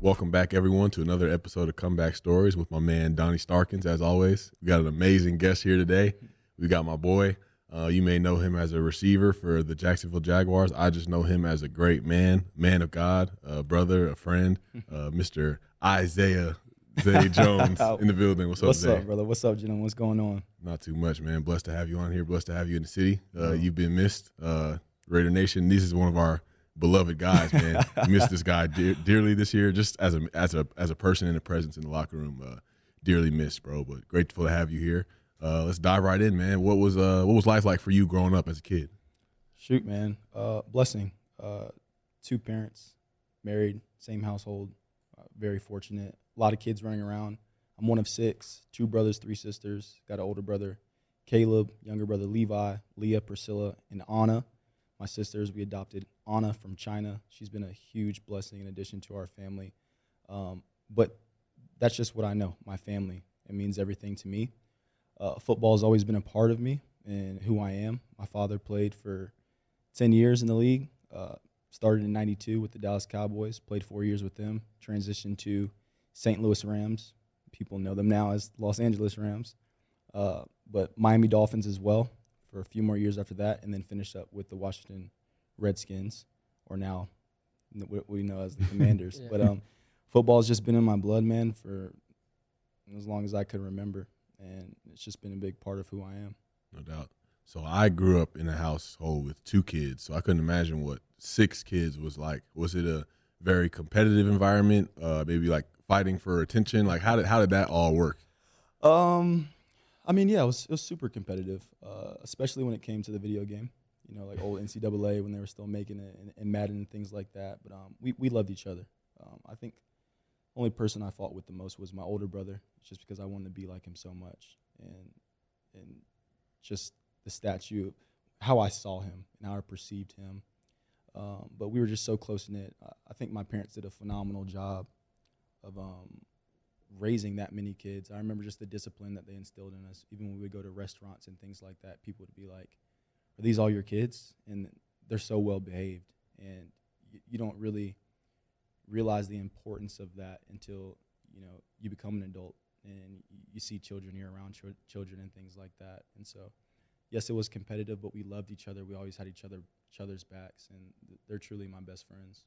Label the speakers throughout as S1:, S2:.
S1: Welcome back, everyone, to another episode of Comeback Stories with my man Donnie Starkins. As always, we got an amazing guest here today. We got my boy. Uh, you may know him as a receiver for the Jacksonville Jaguars. I just know him as a great man, man of God, a brother, a friend, uh, Mr. Isaiah Zay Jones in the building. What's up,
S2: What's
S1: Zay?
S2: up, brother? What's up, gentlemen? What's going on?
S1: Not too much, man. Blessed to have you on here. Blessed to have you in the city. Uh, You've been missed. Uh, Raider Nation. This is one of our beloved guys, man. Missed this guy dear, dearly this year, just as a as a as a person in the presence in the locker room. Uh, dearly missed, bro. But grateful to have you here. Uh, let's dive right in, man. What was uh what was life like for you growing up as a kid?
S2: Shoot, man. Uh, blessing. Uh, two parents, married, same household. Uh, very fortunate. A lot of kids running around. I'm one of six. Two brothers, three sisters. Got an older brother, Caleb. Younger brother, Levi. Leah, Priscilla, and Anna. My sisters. We adopted Anna from China. She's been a huge blessing in addition to our family. Um, but that's just what I know. My family. It means everything to me. Uh, football has always been a part of me and who I am. My father played for 10 years in the league. Uh, started in 92 with the Dallas Cowboys, played four years with them, transitioned to St. Louis Rams. People know them now as Los Angeles Rams. Uh, but Miami Dolphins as well for a few more years after that, and then finished up with the Washington Redskins, or now what we know as the Commanders.
S3: Yeah.
S2: But um, football's just been in my blood, man, for as long as I could remember. And it's just been a big part of who I am.
S1: No doubt. So I grew up in a household with two kids, so I couldn't imagine what six kids was like. Was it a very competitive environment? Uh, maybe like fighting for attention. Like how did how did that all work?
S2: Um, I mean, yeah, it was it was super competitive, uh, especially when it came to the video game. You know, like old NCAA when they were still making it, and, and Madden and things like that. But um, we we loved each other. Um, I think only person I fought with the most was my older brother, just because I wanted to be like him so much, and and just the statue, how I saw him and how I perceived him. Um, but we were just so close knit. I, I think my parents did a phenomenal job of um, raising that many kids. I remember just the discipline that they instilled in us. Even when we would go to restaurants and things like that, people would be like, "Are these all your kids?" And they're so well behaved, and you, you don't really realize the importance of that until you know you become an adult and you, see children, you're around chil- children and things like that. And so, yes, it was competitive, but we loved each other. We always had each other each other's backs, and th- they're truly my best friends.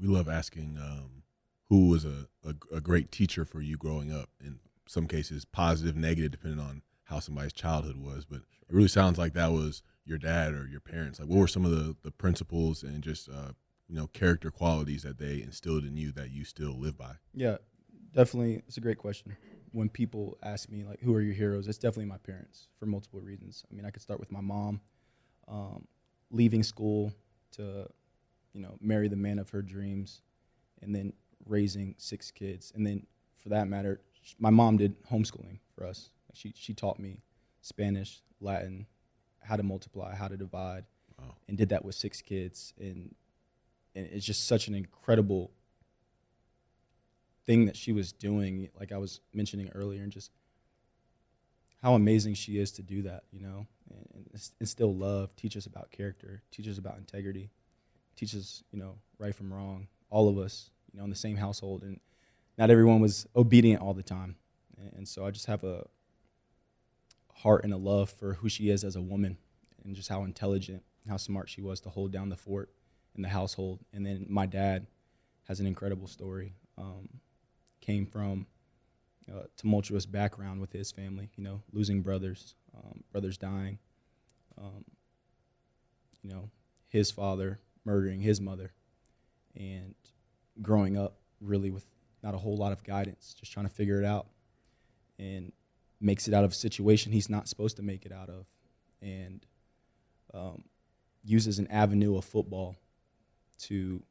S1: We love asking um, who was a, a a great teacher for you growing up. In some cases, positive, negative, depending on how somebody's childhood was. But it really sounds like that was your dad or your parents. Like, what were some of the the principles and just uh, you know character qualities that they instilled in you that you still live by?
S2: Yeah, definitely. It's a great question. When people ask me like, "Who are your heroes?" It's definitely my parents for multiple reasons. I mean, I could start with my mom, um, leaving school to, you know, marry the man of her dreams, and then raising six kids, and then for that matter, my mom did homeschooling for us. She she taught me Spanish, Latin, how to multiply, how to divide,
S1: Wow.
S2: and did that with six kids, and and it's just such an incredible thing that she was doing, like I was mentioning earlier, and just how amazing she is to do that, you know, and, and instill love, teach us about character, teach us about integrity, teach us, you know, right from wrong, all of us, you know, in the same household, and not everyone was obedient all the time, and, so I just have a heart and a love for who she is as a woman, and just how intelligent, how smart she was to hold down the fort in the household, and then my dad has an incredible story. Um, came from a tumultuous background with his family, you know, losing brothers, um, brothers dying, um, you know, his father murdering his mother, and growing up really with not a whole lot of guidance, just trying to figure it out, and makes it out of a situation he's not supposed to make it out of, and um, uses an avenue of football to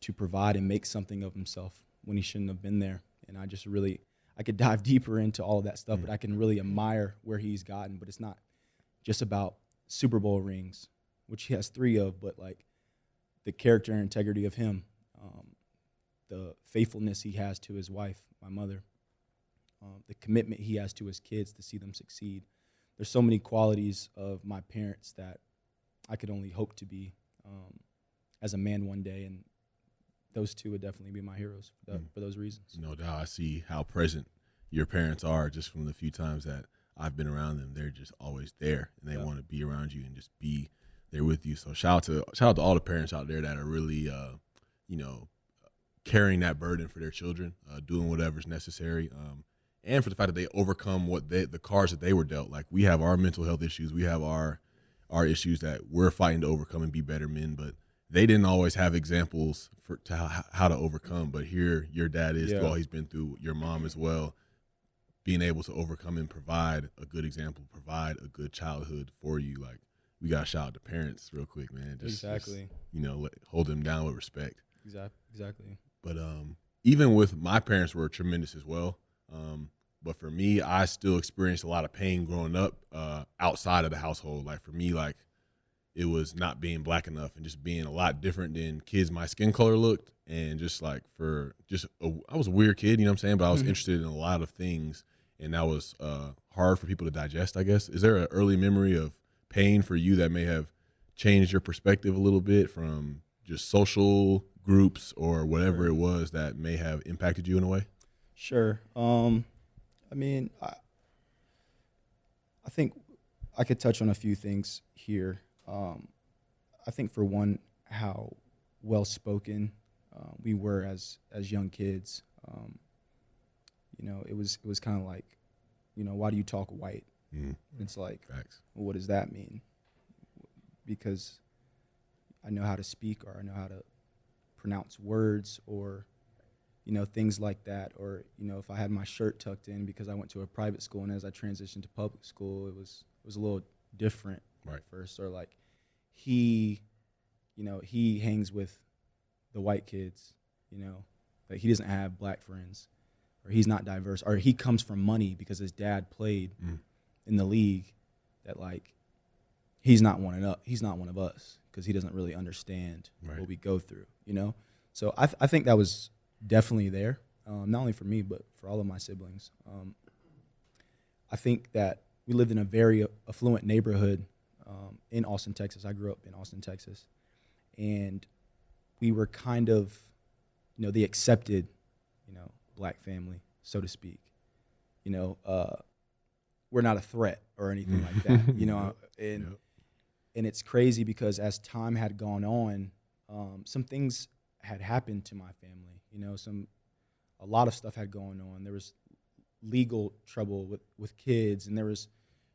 S2: to provide and make something of himself when he shouldn't have been there. And I just really, I could dive deeper into all of that stuff, but I can really admire where he's gotten. But it's not just about Super Bowl rings, which he has three of, but like the character and integrity of him, um, the faithfulness he has to his wife, my mother, um, the commitment he has to his kids to see them succeed. There's so many qualities of my parents that I could only hope to be um, as a man one day, and those two would definitely be my heroes for, that,
S1: Mm.
S2: for those reasons.
S1: No doubt. I see how present your parents are just from the few times that I've been around them. They're just always there and they
S2: Yeah.
S1: want to be around you and just be there with you. So shout out to shout out to all the parents out there that are really uh, you know, carrying that burden for their children, uh, doing whatever's necessary. Um, and for the fact that they overcome what they the cards that they were dealt. Like we have our mental health issues, we have our our issues that we're fighting to overcome and be better men, but they didn't always have examples for to how, how to overcome. But here, your dad is through
S2: Yeah.
S1: all he's been through. Your mom as well, being able to overcome and provide a good example, provide a good childhood for you. Like we got to shout out to parents real quick, man. Just, just,
S2: exactly.
S1: you know, let, hold them down with respect.
S2: Exactly. Exactly.
S1: But um, even with my parents were tremendous as well. Um, but for me, I still experienced a lot of pain growing up uh, outside of the household. Like for me, like it was not being black enough and just being a lot different than kids my skin color looked, and just like for just a, I was a weird kid, you know what I'm saying? But I was
S2: Mhm.
S1: interested in a lot of things, and that was uh, hard for people to digest. I guess is there an early memory of pain for you that may have changed your perspective a little bit from just social groups or whatever it was that may have impacted you in a way?
S2: Sure. Um, I mean, I, I think I could touch on a few things here. Um, I think for one, how well spoken uh, we were as as young kids. Um, you know, it was it was kind of like, you know, why do you talk white?
S1: Mm,
S2: It's like, well, what does that mean? Because I know how to speak or I know how to pronounce words or you know things like that or you know if I had my shirt tucked in because I went to a private school and as I transitioned to public school it was it was a little different
S1: Right.
S2: at first or like he you know he hangs with the white kids you know like he doesn't have black friends or he's not diverse or he comes from money because his dad played
S1: Mm.
S2: in the league that like he's not one of he's not one of us because he doesn't really understand
S1: Right.
S2: what we go through you know? So I, th- I think that was definitely there um, not only for me but for all of my siblings. Um, i think that we lived in a very affluent neighborhood um, in austin texas. I grew up in austin texas. And we were kind of you know the accepted you know black family so to speak. You know uh, we're not a threat or anything like that you know and
S1: Yep.
S2: and it's crazy because as time had gone on um, some things had happened to my family you know some a lot of stuff had gone on. There was legal trouble with with kids and there was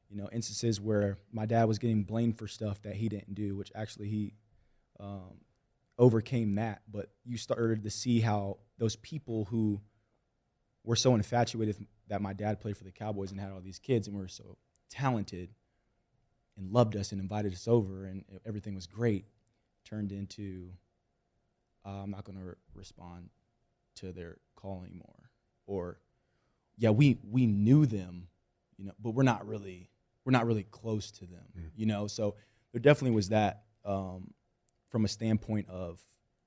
S2: you know instances where my dad was getting blamed for stuff that he didn't do which actually he um, overcame that. But you started to see how those people who were so infatuated that my dad played for the cowboys and had all these kids and were so talented and loved us and invited us over and everything was great turned into uh, i'm not going to re- respond to their call anymore. Or yeah we we knew them you know but we're not really we're not really close to them
S1: Mm.
S2: you know? So there definitely was that um, from a standpoint of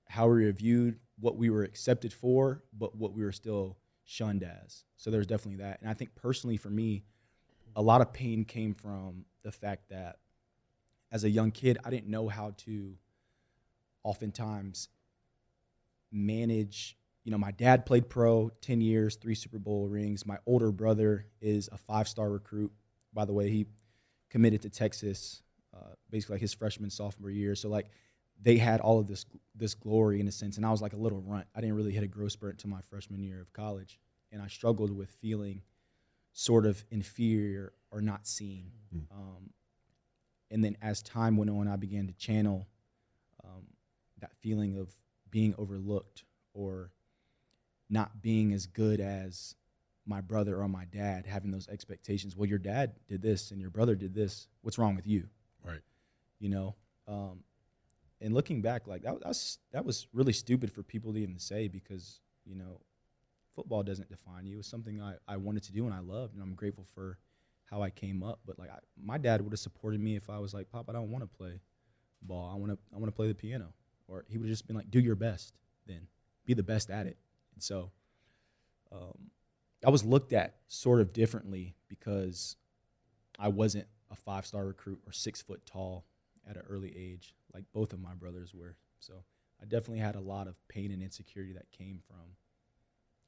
S2: how we were viewed what we were accepted for but what we were still shunned as. So there's definitely that. And i think personally for me a lot of pain came from the fact that as a young kid i didn't know how to oftentimes manage you know my dad played pro 10 years three super bowl rings. My older brother is a five star recruit. By the way he committed to texas uh, basically like his freshman sophomore year. So like they had all of this this glory in a sense and i was like a little runt. I didn't really hit a growth spurt until my freshman year of college and i struggled with feeling sort of inferior or not seen.
S1: Mm.
S2: um, and then as time went on i began to channel that feeling of being overlooked or not being as good as my brother or my dad having those expectations well your dad did this and your brother did this. What's wrong with you?
S1: Right.
S2: you know um, and looking back like that, that was that was really stupid for people to even say because you know football doesn't define you. It's something I, I wanted to do and i loved and i'm grateful for how i came up but like I, my dad would have supported me if i was like pop i don't want to play ball. I want to i want to play the piano or he would have just been like do your best then be the best at it and so um, I was looked at sort of differently because I wasn't a five star recruit or six foot tall at an early age, like both of my brothers were. So I definitely had a lot of pain and insecurity that came from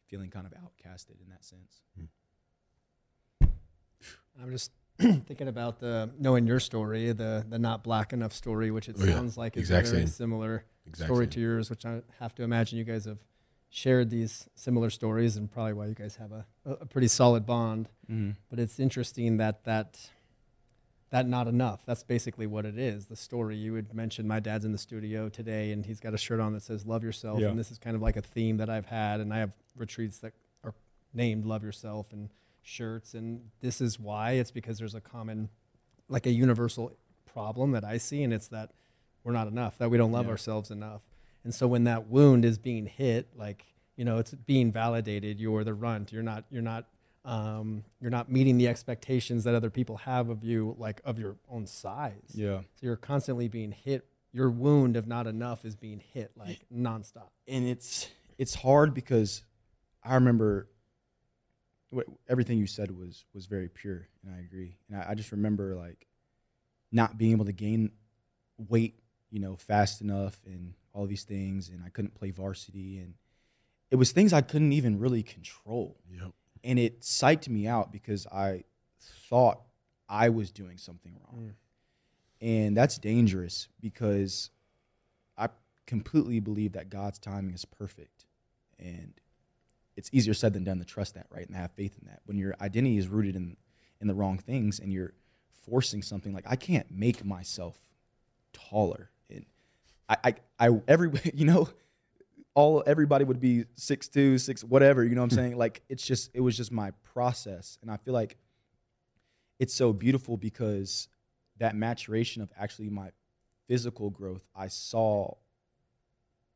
S2: feeling kind of outcasted in that sense.
S3: I'm just thinking about the knowing your story, the the not black enough story, which it
S1: Oh, yeah.
S3: sounds like is
S1: Exact
S3: very
S1: same.
S3: similar
S1: Exact
S3: story to yours, which I have to imagine you guys have shared these similar stories and probably why you guys have a, a pretty solid bond.
S2: Mm-hmm.
S3: But it's interesting that that that not enough. That's basically what it is. The story you would mention. My dad's in the studio today, and he's got a shirt on that says "Love Yourself,"
S2: Yeah.
S3: and this is kind of like a theme that I've had, and I have retreats that are named "Love Yourself" and shirts, and this is why. It's because there's a common, like a universal problem that I see, and it's that we're not enough, that we don't love
S2: Yeah.
S3: ourselves enough. And so when that wound is being hit, like you know, it's being validated. You're the runt. You're not. You're not. Um, you're not meeting the expectations that other people have of you, like of your own size.
S2: Yeah.
S3: So you're constantly being hit. Your wound of not enough is being hit like nonstop.
S2: and it's it's hard because I remember what, everything you said was was very pure, and I agree. And I, I just remember like not being able to gain weight, you know, fast enough, and all these things, and I couldn't play varsity, and it was things I couldn't even really control,
S1: Yep.
S2: and it psyched me out because I thought I was doing something wrong, mm. and that's dangerous because I completely believe that God's timing is perfect. And it's easier said than done to trust that, right? And have faith in that. When your identity is rooted in in the wrong things and you're forcing something like I can't make myself taller. I I, I every you know, all everybody would be six two, six whatever, you know what I'm saying? Like it's just it was just my process. And I feel like it's so beautiful because that maturation of actually my physical growth, I saw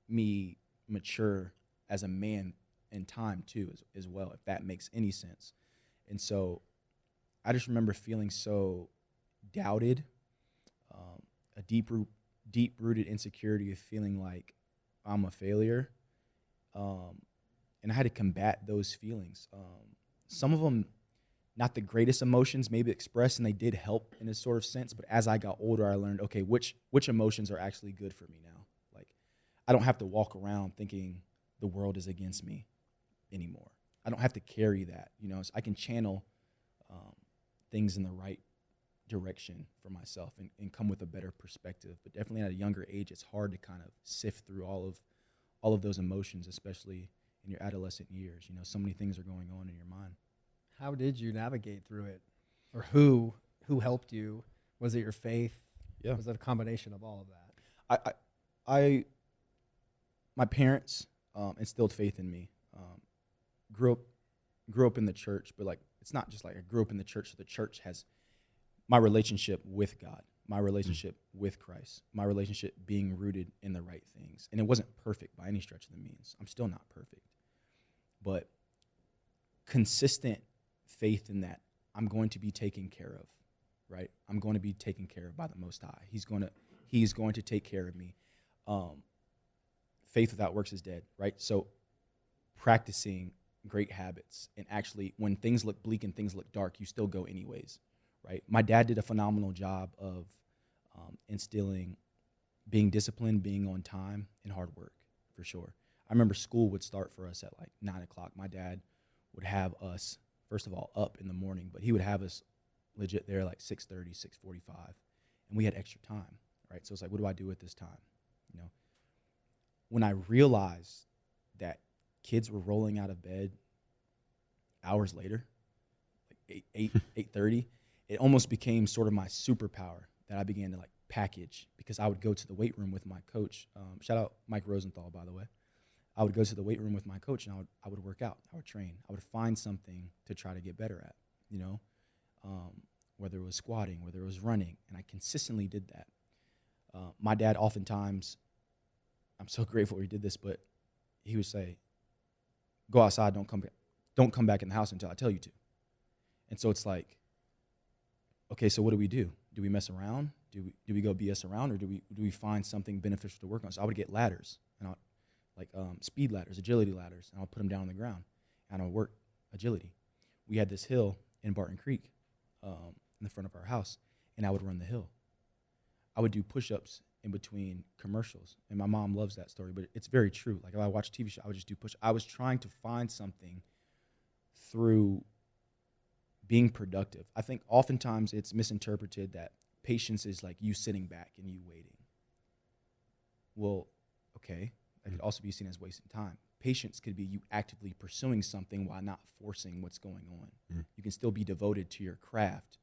S2: me mature as a man in time too as, as well if that makes any sense and so i just remember feeling so doubted um, a deep root deep rooted insecurity of feeling like i'm a failure um, and i had to combat those feelings. Um, some of them not the greatest emotions maybe expressed and they did help in a sort of sense but as i got older i learned okay which which emotions are actually good for me now? Like i don't have to walk around thinking the world is against me anymore. I don't have to carry that you know? So i can channel um, things in the right direction for myself and, and come with a better perspective but definitely at a younger age it's hard to kind of sift through all of all of those emotions especially in your adolescent years you know so many things are going on in your mind
S3: How did you navigate through it, or who who helped you? Was it your faith?
S2: Yeah.
S3: Was it a combination of all of that?
S2: I, I, I my parents um, instilled faith in me. Um, grew up, grew up in the church, but like it's not just like I grew up in the church. So the church has my relationship with God, my relationship with Christ, my relationship being rooted in the right things, and it wasn't perfect by any stretch of the means. I'm still not perfect, but consistent faith in that I'm going to be taken care of, right? I'm going to be taken care of by the Most High. He's going to He's going to take care of me. Um, faith without works is dead, right? So practicing great habits and actually when things look bleak and things look dark, you still go anyways, right? My dad did a phenomenal job of um, instilling being disciplined, being on time, and hard work for sure. I remember school would start for us at like nine o'clock. My dad would have us first of all up in the morning, but he would have us legit there like 6:30, 6:45, and we had extra time, right? So it's like, what do I do with this time? You know, when I realized that kids were rolling out of bed hours later, like eight, eight, eight thirty, it almost became sort of my superpower that I began to like package because I would go to the weight room with my coach. Um, shout out Mike Rosenthal, by the way. I would go to the weight room with my coach and I would, I would work out. I would train. I would find something to try to get better at, you know, um, whether it was squatting, whether it was running. And I consistently did that. Uh, my dad oftentimes, I'm so grateful he did this, but he would say, go outside, don't come don't come back in the house until I tell you to. And so it's like, okay, so what do we do? Do we mess around? Do we, do we go BS around or do we, do we find something beneficial to work on? So I would get ladders and I'll, like um, speed ladders, agility ladders, and I'll put them down on the ground, and I'll work agility. We had this hill in Barton Creek um, in the front of our house, and I would run the hill. I would do push ups in between commercials. And my mom loves that story, but it's very true. Like if I watch TV show, I would just do push. I was trying to find something through being productive. I think oftentimes it's misinterpreted that patience is like you sitting back and you waiting. Well, okay, that could also be seen as wasting time. Patience could be you actively pursuing something while not forcing what's going on.
S1: Mm.
S2: You can still be devoted to your craft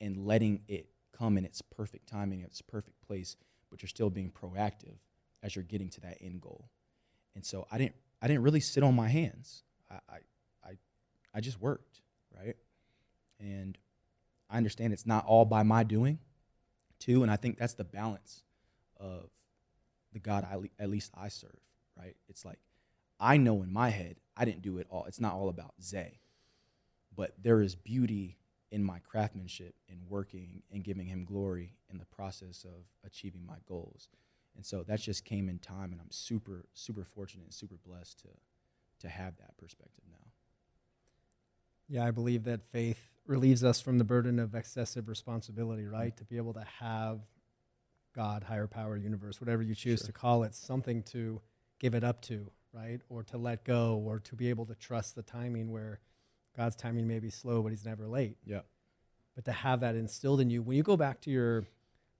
S2: and letting it come in its perfect timing, its perfect place, but you're still being proactive as you're getting to that end goal. And so I didn't I didn't really sit on my hands. I I I, I just worked, right? And I understand it's not all by my doing, too, and I think that's the balance of the God I, at least I serve, right? It's like I know in my head I didn't do it all. It's not all about Zay, but there is beauty in my craftsmanship in working and giving Him glory in the process of achieving my goals. And so that just came in time, and I'm super, super fortunate and super blessed to to have that perspective now.
S3: Yeah, I believe that faith relieves us from the burden of excessive responsibility, right? Mm-hmm. To be able to have God, higher power, universe, whatever you choose
S2: Sure.
S3: to call it, something to give it up to, right? Or to let go, or to be able to trust the timing where God's timing may be slow, but He's never late.
S2: Yeah.
S3: But to have that instilled in you, when you go back to your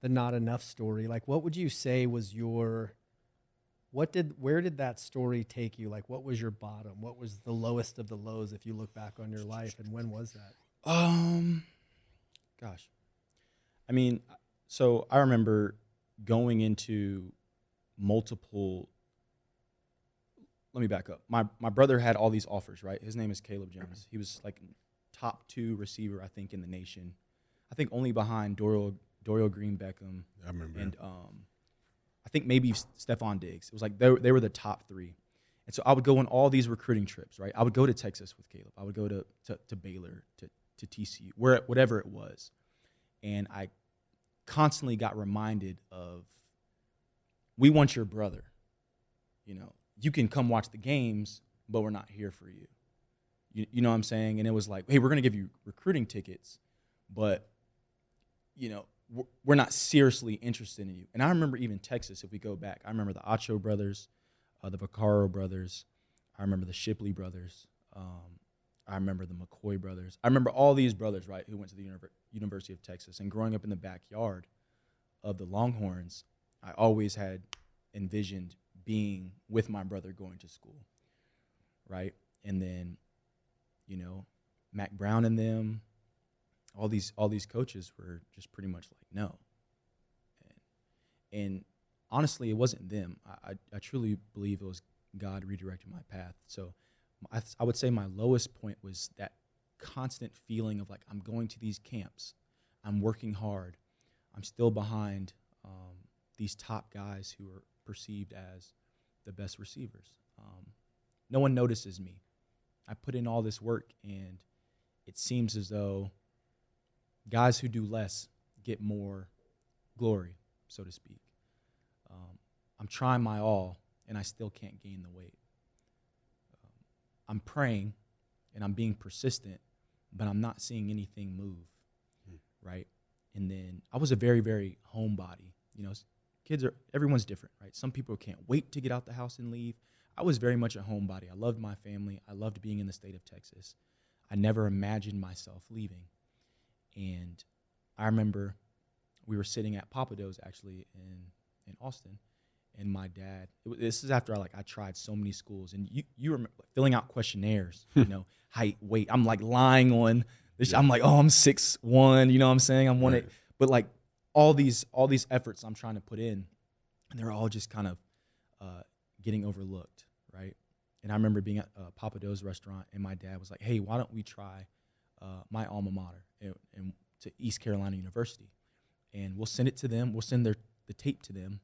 S3: the not enough story, like what would you say was your what did where did that story take you? Like what was your bottom? What was the lowest of the lows if you look back on your life and when was that?
S2: Um, gosh, I mean, so I remember going into multiple. Let me back up. My my brother had all these offers, right? His name is Caleb Jones. He was like top two receiver, I think, in the nation. I think only behind Dorial Dorial Green Beckham
S1: I remember.
S2: and um, I think maybe Stefon Diggs. It was like they, they were the top three. And so I would go on all these recruiting trips, right? I would go to Texas with Caleb. I would go to, to, to Baylor, to, to TCU, where, whatever it was. And I constantly got reminded of, we want your brother. You know, you can come watch the games, but we're not here for you. You, you know what I'm saying? And it was like, hey, we're to give you recruiting tickets, but, you know, we're- we're not seriously interested in you. And I remember even Texas, if we go back, I remember the Acho brothers, uh, the Vaccaro brothers, I remember the Shipley brothers, um, I remember the McCoy brothers. I remember all these brothers, right, who went to the Univer- University of Texas. And growing up in the backyard of the Longhorns, I always had envisioned being with my brother going to school, right? And then, you know, Mack Brown and them, all these all these coaches were just pretty much like no. And, and honestly, it wasn't them. I, I, I truly believe it was God redirecting my path. So I, I would say my lowest point was that constant feeling of like I'm going to these camps, I'm working hard, I'm still behind um, these top guys who are perceived as the best receivers. Um, no one notices me. I put in all this work, and it seems as though guys who do less get more glory, so to speak. Um, I'm trying my all, and I still can't gain the weight. I'm praying, and I'm being persistent, but I'm not seeing anything move, hmm. right? And then I was a very, very homebody. You know, kids are everyone's different, right? Some people can't wait to get out the house and leave. I was very much a homebody. I loved my family. I loved being in the state of Texas. I never imagined myself leaving. And I remember we were sitting at Pappadeaux actually in in Austin, and my dad. It, this is after I like I tried so many schools, and you you remember filling out questionnaires, you know, height, weight. I'm like lying on this. I'm like, oh, I'm six one. You know what I'm saying? I'm one
S1: Right.
S2: eight. But like all these all these efforts I'm trying to put in, and they're all just kind of uh, getting overlooked, right? And I remember being at uh, Pappadeaux's restaurant, and my dad was like, "Hey, why don't we try uh, my alma mater and, and to East Carolina University, and we'll send it to them. We'll send their the tape to them,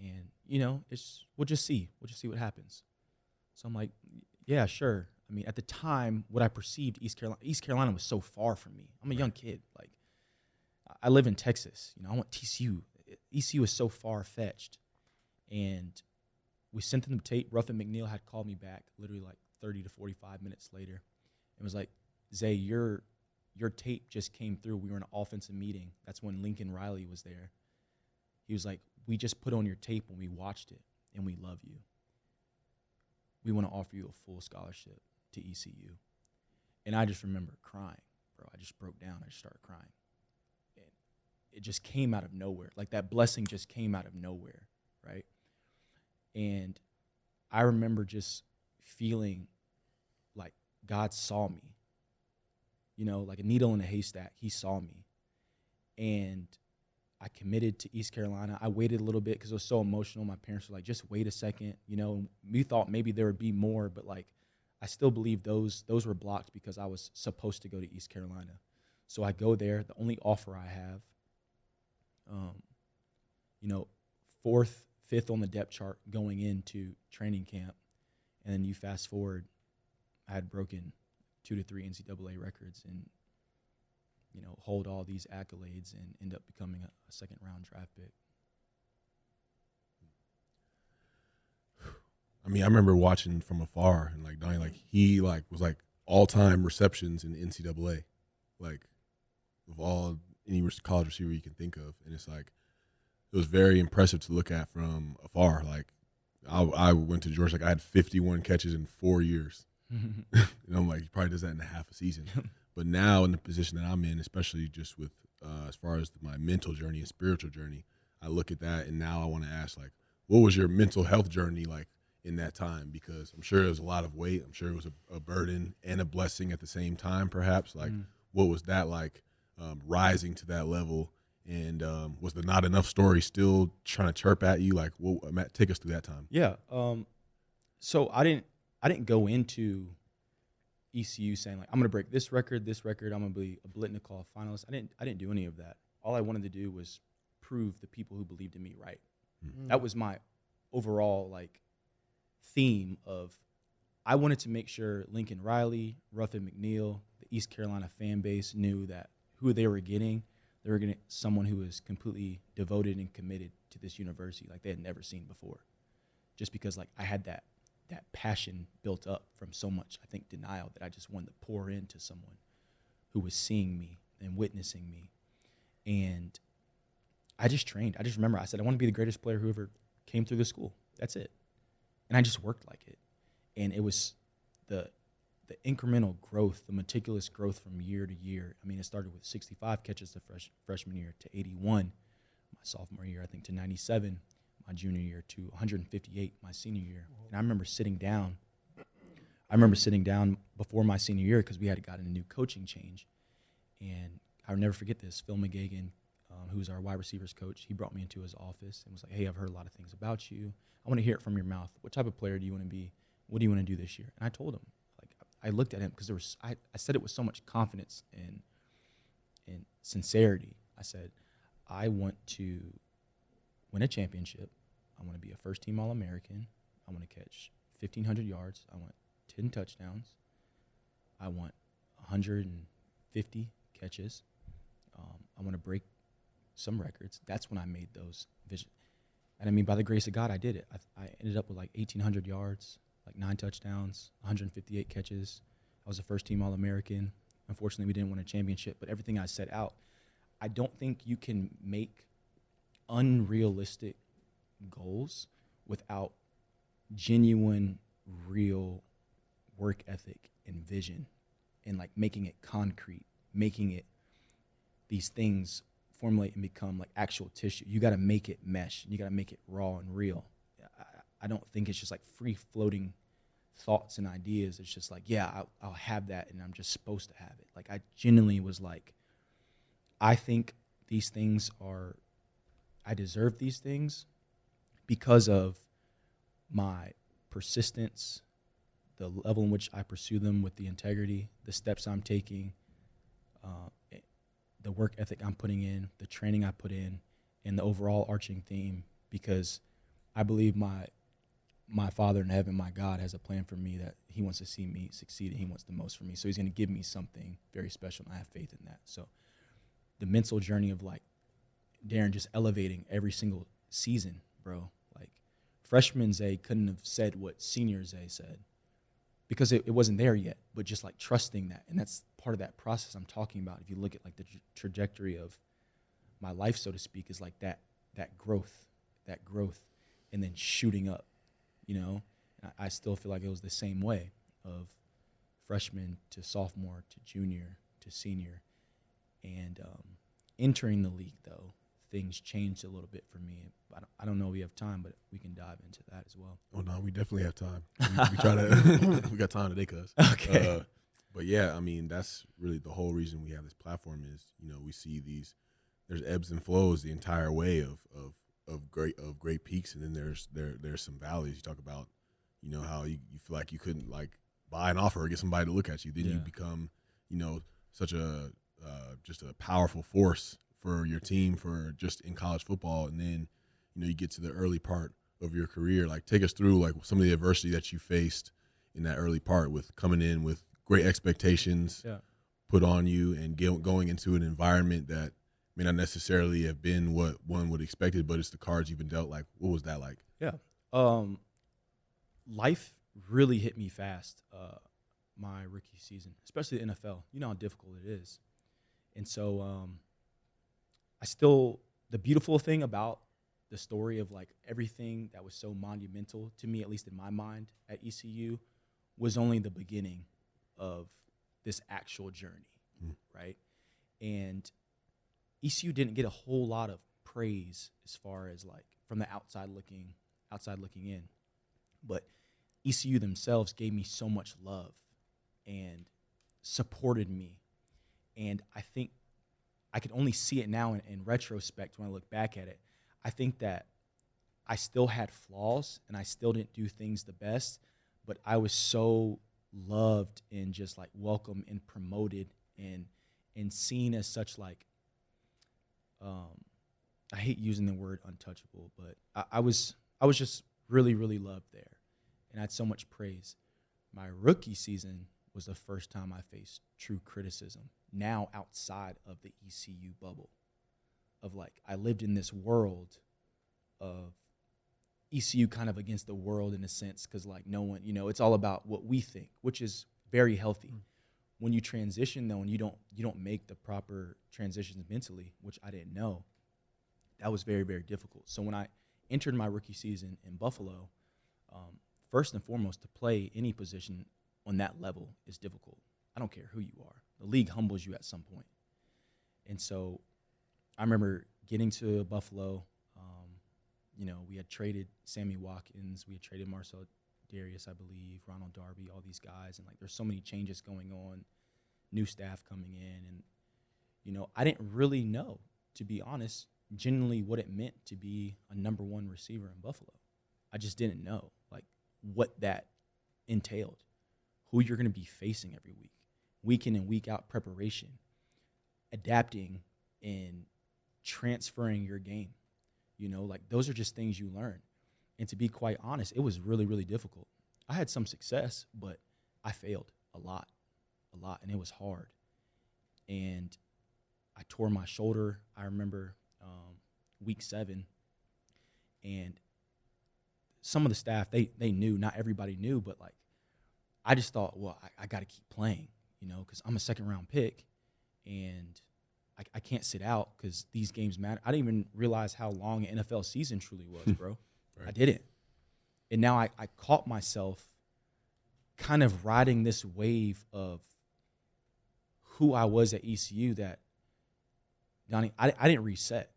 S2: and you know, it's we'll just see. We'll just see what happens." So I'm like, "Yeah, sure." I mean, at the time, what I perceived East Carolina East Carolina was so far from me. I'm a young kid, like I live in Texas. You know, I want TCU. ECU is so far fetched, and we sent them the tape. Ruffin McNeill had called me back literally like 30 to 45 minutes later, It was like, Zay, your your tape just came through. We were in an offensive meeting. That's when Lincoln Riley was there. He was like, we just put on your tape when we watched it, and we love you. We want to offer you a full scholarship to ECU. And I just remember crying, bro. I just broke down. I just started crying. And it just came out of nowhere. Like that blessing just came out of nowhere, right? And I remember just feeling like God saw me. You know, like a needle in a haystack. He saw me. And I committed to East Carolina. I waited a little bit because it was so emotional. My parents were like, just wait a second. You know, and we thought maybe there would be more, but like, I still believe those those were blocked because I was supposed to go to East Carolina. So I go there. The only offer I have, um, you know, fourth, fifth on the depth chart going into training camp, and then you fast forward, I had broken two to three NCAA records and you know hold all these accolades and end up becoming a, a second round draft pick.
S1: I mean, I remember watching from afar and like Donnie, like he like was like all time receptions in the NCAA, like of all any college receiver you can think of, and it's like it was very impressive to look at from afar. Like I, I went to Georgia, like I had 51 catches in four years, and I'm like, he probably does that in a half a season. but now in the position that I'm in, especially just with uh, as far as my mental journey and spiritual journey, I look at that and now I want to ask like, what was your mental health journey like? in that time because I'm sure it was a lot of weight. I'm sure it was a, a burden and a blessing at the same time, perhaps. Like, mm. what was that like um, rising to that level? And um, was the not enough story still trying to chirp at you? Like, what, Matt, take us through that time.
S2: Yeah. Um, so I didn't, I didn't go into ECU saying like, I'm going to break this record, this record. I'm going to be a Biletnikoff finalist. I didn't, I didn't do any of that. All I wanted to do was prove the people who believed in me right. Mm. That was my overall like theme of I wanted to make sure Lincoln Riley, Ruffin McNeill, the East Carolina fan base knew that who they were getting, they were getting someone who was completely devoted and committed to this university like they had never seen before. Just because like I had that that passion built up from so much, I think, denial that I just wanted to pour into someone who was seeing me and witnessing me. And I just trained. I just remember I said, I want to be the greatest player who ever came through the school. That's it and I just worked like it. And it was the the incremental growth, the meticulous growth from year to year. I mean, it started with 65 catches the fresh, freshman year to 81 my sophomore year, I think to 97 my junior year to 158 my senior year. And I remember sitting down. I remember sitting down before my senior year because we had gotten a new coaching change, and I'll never forget this. Phil McGeoghan, um, who's our wide receivers coach, he brought me into his office and was like, "Hey, I've heard a lot of things about you. I want to hear it from your mouth. What type of player do you want to be? What do you want to do this year?" And I told him, like, I looked at him because there was, I, I said it with so much confidence and and sincerity. I said, I want to win a championship. I want to be a first team All American. I want to catch 1,500 yards. I want 10 touchdowns. I want 150 catches. Um, I want to break some records. That's when I made those vision. And I mean, by the grace of God, I did it. I, I ended up with like 1,800 yards, like nine touchdowns, 158 catches. I was a first team All American. Unfortunately, we didn't win a championship, but everything I set out, I don't think you can make unrealistic goals without genuine, real work ethic and vision and like making it concrete, making it these things formulate and become like actual tissue. You got to make it mesh. You got to make it raw and real. I, I, don't think it's just like free floating thoughts and ideas. It's just like, yeah, I'll, I'll have that and I'm just supposed to have it. Like I genuinely was like, I think these things are, I deserve these things because of my persistence, the level in which I pursue them with the integrity, the steps I'm taking, uh, the work ethic I'm putting in, the training I put in, and the overall arching theme because I believe my my Father in heaven, my God, has a plan for me that He wants to see me succeed and He wants the most for me. So He's going to give me something very special, and I have faith in that. So the mental journey of like Darren just elevating every single season, bro. Freshman Zay couldn't have said what senior Zay said. because it, it wasn't there yet. But just like trusting that, and that's part of that process I'm talking about. If you look at like the tra- trajectory of my life, so to speak, is like that that growth, that growth, and then shooting up. You know, I, I still feel like it was the same way of freshman to sophomore to junior to senior, and um, entering the league though things changed a little bit for me. I don't, I don't know if we have time, but we can dive into that as well.
S1: Oh no, we definitely have time. We, we try to. we got time today, cuz.
S2: Okay.
S1: Uh, but yeah, I mean, that's really the whole reason we have this platform is you know we see these there's ebbs and flows the entire way of of of great of great peaks, and then there's there there's some valleys. You talk about you know how you, you feel like you couldn't like buy an offer or get somebody to look at you, then you become you know such a uh, just a powerful force for your team for just in college football, and then you know you get to the early part of your career. Like take us through like some of the adversity that you faced in that early part with coming in with great expectations
S2: Yeah.
S1: put on you and going into an environment that may not necessarily have been what one would expected, but it's the cards you've been dealt. Like, what was that like?
S2: Yeah. Um, life really hit me fast uh, my rookie season, especially the NFL. You know how difficult it is. And so um, I still, the beautiful thing about the story of like everything that was so monumental to me, at least in my mind at ECU, was only the beginning of this actual journey,
S1: Mm.
S2: right? And ECU didn't get a whole lot of praise as far as like from the outside looking outside looking in. But ECU themselves gave me so much love and supported me. And I think I could only see it now in, in retrospect when I look back at it. I think that I still had flaws and I still didn't do things the best, but I was so loved and just like welcome and promoted and and seen as such like um I hate using the word untouchable, but I, I was I was just really really loved there, and I had so much praise. My rookie season was the first time I faced true criticism. Now outside of the ECU bubble, of like I lived in this world of ECU kind of against the world in a sense because like no one you know it's all about what we think, which is very healthy. When you transition though, and you don't you don't make the proper transitions mentally, which I didn't know that was very very difficult. So when I entered my rookie season in Buffalo, um, first and foremost, to play any position on that level is difficult. I don't care who you are. The league humbles you at some point. And so I remember getting to Buffalo. Um, you know, we had traded Sammy Watkins, we had traded Marcell Dareus, I believe, Ronald Darby, all these guys, and like there's so many changes going on, new staff coming in, and you know, I didn't really know, to be honest, genuinely what it meant to be a number one receiver in Buffalo. I just didn't know like what that entailed, who you're going to be facing every week, week in and week out preparation, adapting and transferring your game. You know, like those are just things you learn. And to be quite honest, it was really, really difficult. I had some success, but I failed a lot, a lot, and it was hard. And I tore my shoulder. I remember um, week seven, and some of the staff they they knew. Not everybody knew, but like I just thought, well, I, I got to keep playing, you know, because I'm a second round pick, and I, I can't sit out because these games matter. I didn't even realize how long an NFL season truly was, bro. I didn't, and now I, I caught myself kind of riding this wave of who I was at ECU that Donnie, I, I didn't reset.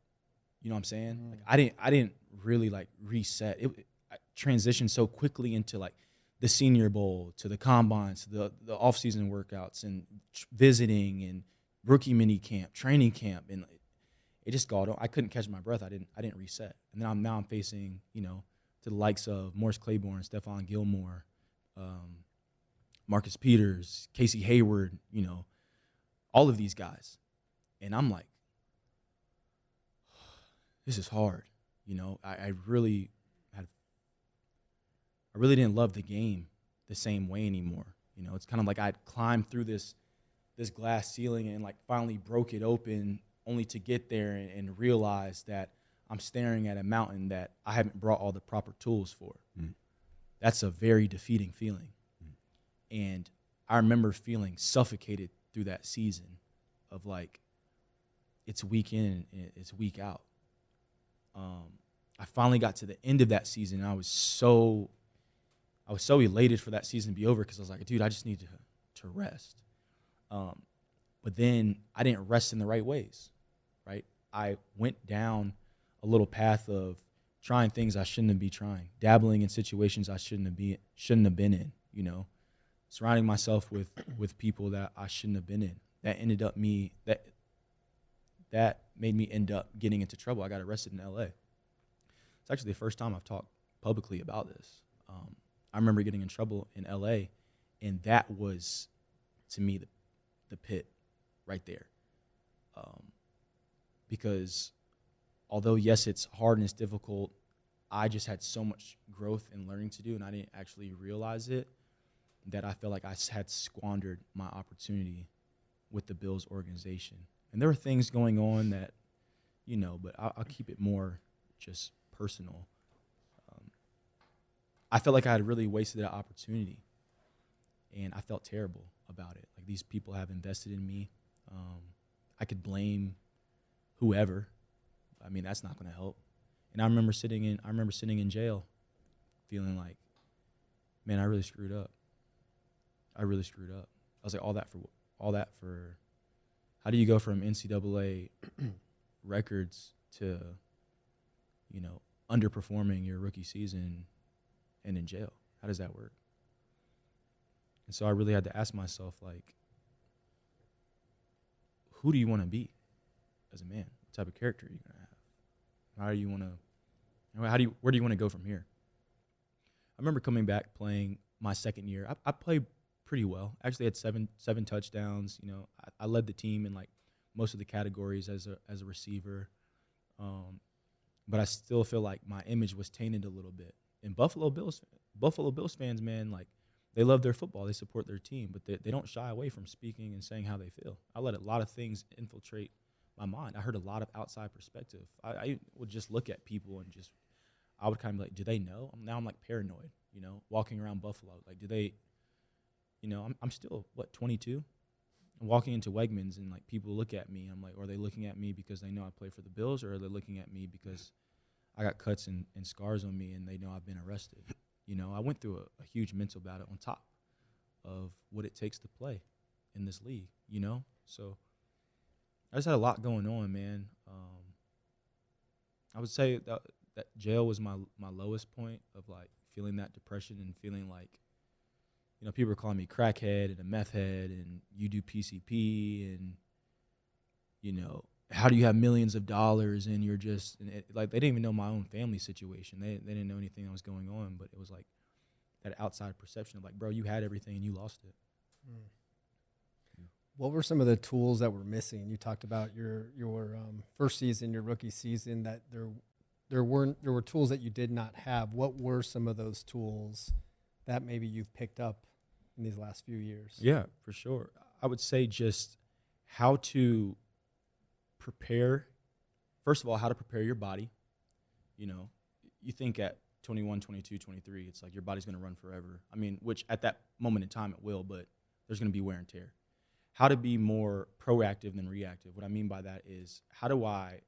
S2: You know what I'm saying? Mm. Like I didn't I didn't really like reset. It I transitioned so quickly into like the Senior Bowl to the combines, to the the off season workouts, and visiting and rookie mini camp, training camp, and it just got. I couldn't catch my breath. I didn't I didn't reset, and then I'm now I'm facing you know to the likes of Morris Claiborne, Stephon Gilmore, um, Marcus Peters, Casey Hayward, you know, all of these guys, and I'm like, this is hard. You know, I, I really I really didn't love the game the same way anymore. You know, it's kind of like I'd climbed through this, this glass ceiling and like finally broke it open, only to get there and, and realize that I'm staring at a mountain that I haven't brought all the proper tools for.
S1: Mm.
S2: That's a very defeating feeling. And I remember feeling suffocated through that season of like, it's week in and it's week out. Um, I finally got to the end of that season. And I was so, I was so elated for that season to be over because I was like, dude, I just need to to rest. Um, but then I didn't rest in the right ways, right? I went down a little path of trying things I shouldn't be trying, dabbling in situations I shouldn't have be shouldn't have been in, you know, surrounding myself with with people that I shouldn't have been in. That ended up me that that made me end up getting into trouble. I got arrested in L.A. It's actually the first time I've talked publicly about this. Um, I remember getting in trouble in L.A. and that was to me the the pit right there. Um, because although yes, it's hard and it's difficult, I just had so much growth and learning to do, and I didn't actually realize it. That I felt like I had squandered my opportunity with the Bills organization, and there were things going on that, you know, but I'll, I'll keep it more just personal. I felt like I had really wasted that opportunity, and I felt terrible about it. Like these people have invested in me. Um, I could blame whoever. I mean, that's not going to help. And I remember sitting in I remember sitting in jail feeling like man, I really screwed up. I really screwed up. I was like all that for all that for how do you go from NCAA records to you know, underperforming your rookie season and in jail? How does that work? And so I really had to ask myself like who do you want to be as a man? What type of character are you going to have? How do you want to? How do you? Where do you want to go from here? I remember coming back playing my second year. I, I played pretty well. Actually, had seven seven touchdowns. You know, I, I, led the team in like most of the categories as a as a receiver. Um, but I still feel like my image was tainted a little bit. And Buffalo Bills Buffalo Bills fans, man, like they love their football, they support their team, but they, they don't shy away from speaking and saying how they feel. I let a lot of things infiltrate my mind. I heard a lot of outside perspective. I, I would just look at people and just, I would kind of be like, do they know? Now I'm like paranoid, you know, walking around Buffalo. Like, do they, you know, I'm, I'm still, what, 22? I'm walking into Wegmans and like people look at me. I'm like, are they looking at me because they know I play for the Bills or are they looking at me because I got cuts and, and scars on me and they know I've been arrested? You know, I went through a, a huge mental battle on top of what it takes to play in this league, you know? So, I just had a lot going on, man. Um, I would say that, that jail was my my lowest point of like feeling that depression and feeling like, you know, people were calling me crackhead and a meth head and you do PCP and, you know, how do you have millions of dollars and you're just and it, like they didn't even know my own family situation. They they didn't know anything that was going on, but it was like that outside perception of like, bro, you had everything and you lost it. Mm
S3: what were some of the tools that were missing? You talked about your your um, first season, your rookie season, that there there weren't there were tools that you did not have. What were some of those tools that maybe you've picked up in these last few years?
S2: Yeah, for sure. I would say just how to prepare. First of all, how to prepare your body. You know, you think at 21, 22, 23, it's like your body's going to run forever. I mean, which at that moment in time it will, but there's going to be wear and tear how to be more proactive than reactive. What I mean by that is how do I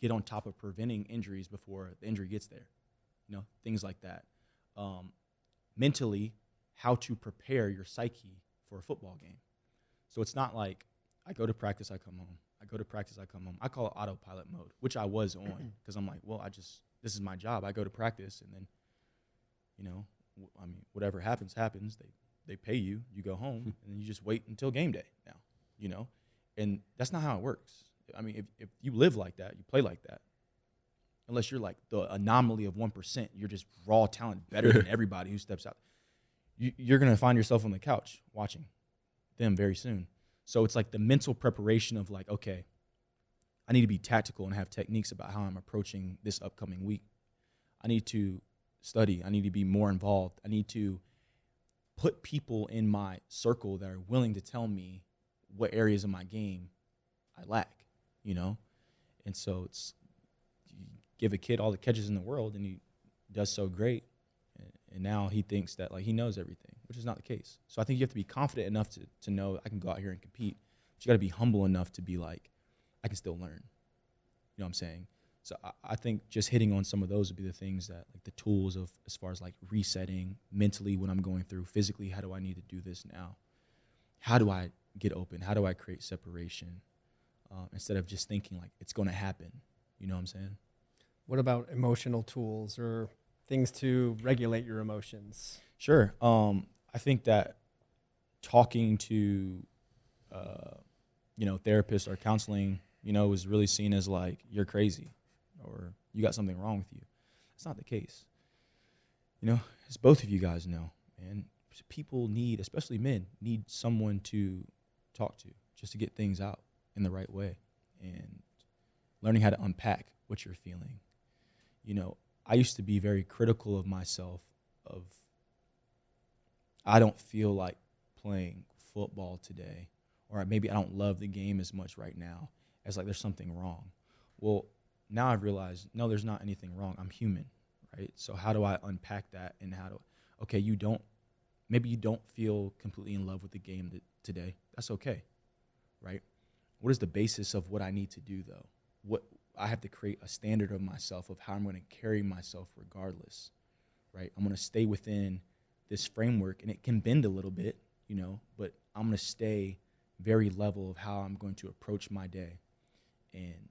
S2: get on top of preventing injuries before the injury gets there? You know, things like that. Um, mentally, how to prepare your psyche for a football game. So it's not like I go to practice, I come home. I go to practice, I come home. I call it autopilot mode, which I was on because I'm like, well, I just this is my job. I go to practice and then, you know, I mean, whatever happens, happens. They they pay you, you go home, and then you just wait until game day now, you know? And that's not how it works. I mean, if, if you live like that, you play like that, unless you're like the anomaly of 1%, you're just raw talent, better than everybody who steps out. You, you're going to find yourself on the couch watching them very soon. So it's like the mental preparation of like, okay, I need to be tactical and have techniques about how I'm approaching this upcoming week. I need to study. I need to be more involved. I need to put people in my circle that are willing to tell me what areas of my game I lack, you know? And so it's you give a kid all the catches in the world and he does so great and now he thinks that like he knows everything, which is not the case. So I think you have to be confident enough to to know I can go out here and compete. But you got to be humble enough to be like, I can still learn. You know what I'm saying? So I, I think just hitting on some of those would be the things that like the tools of as far as like resetting mentally what I'm going through, physically, how do I need to do this now? How do I get open? How do I create separation? Um, instead of just thinking like it's going to happen. You know what I'm saying?
S3: What about emotional tools or things to regulate your emotions?
S2: Sure. Um, I think that talking to, uh, you know, therapists or counseling, you know, is really seen as like you're crazy or you got something wrong with you. That's not the case. You know, as both of you guys know, and people need, especially men, need someone to talk to just to get things out in the right way and learning how to unpack what you're feeling. You know, I used to be very critical of myself of I don't feel like playing football today or maybe I don't love the game as much right now as like there's something wrong. Well, now I've realized no there's not anything wrong. I'm human, right? So how do I unpack that and how do okay, you don't maybe you don't feel completely in love with the game that, today. That's okay. Right? What is the basis of what I need to do though? What I have to create a standard of myself of how I'm going to carry myself regardless. Right? I'm going to stay within this framework and it can bend a little bit, you know, but I'm going to stay very level of how I'm going to approach my day and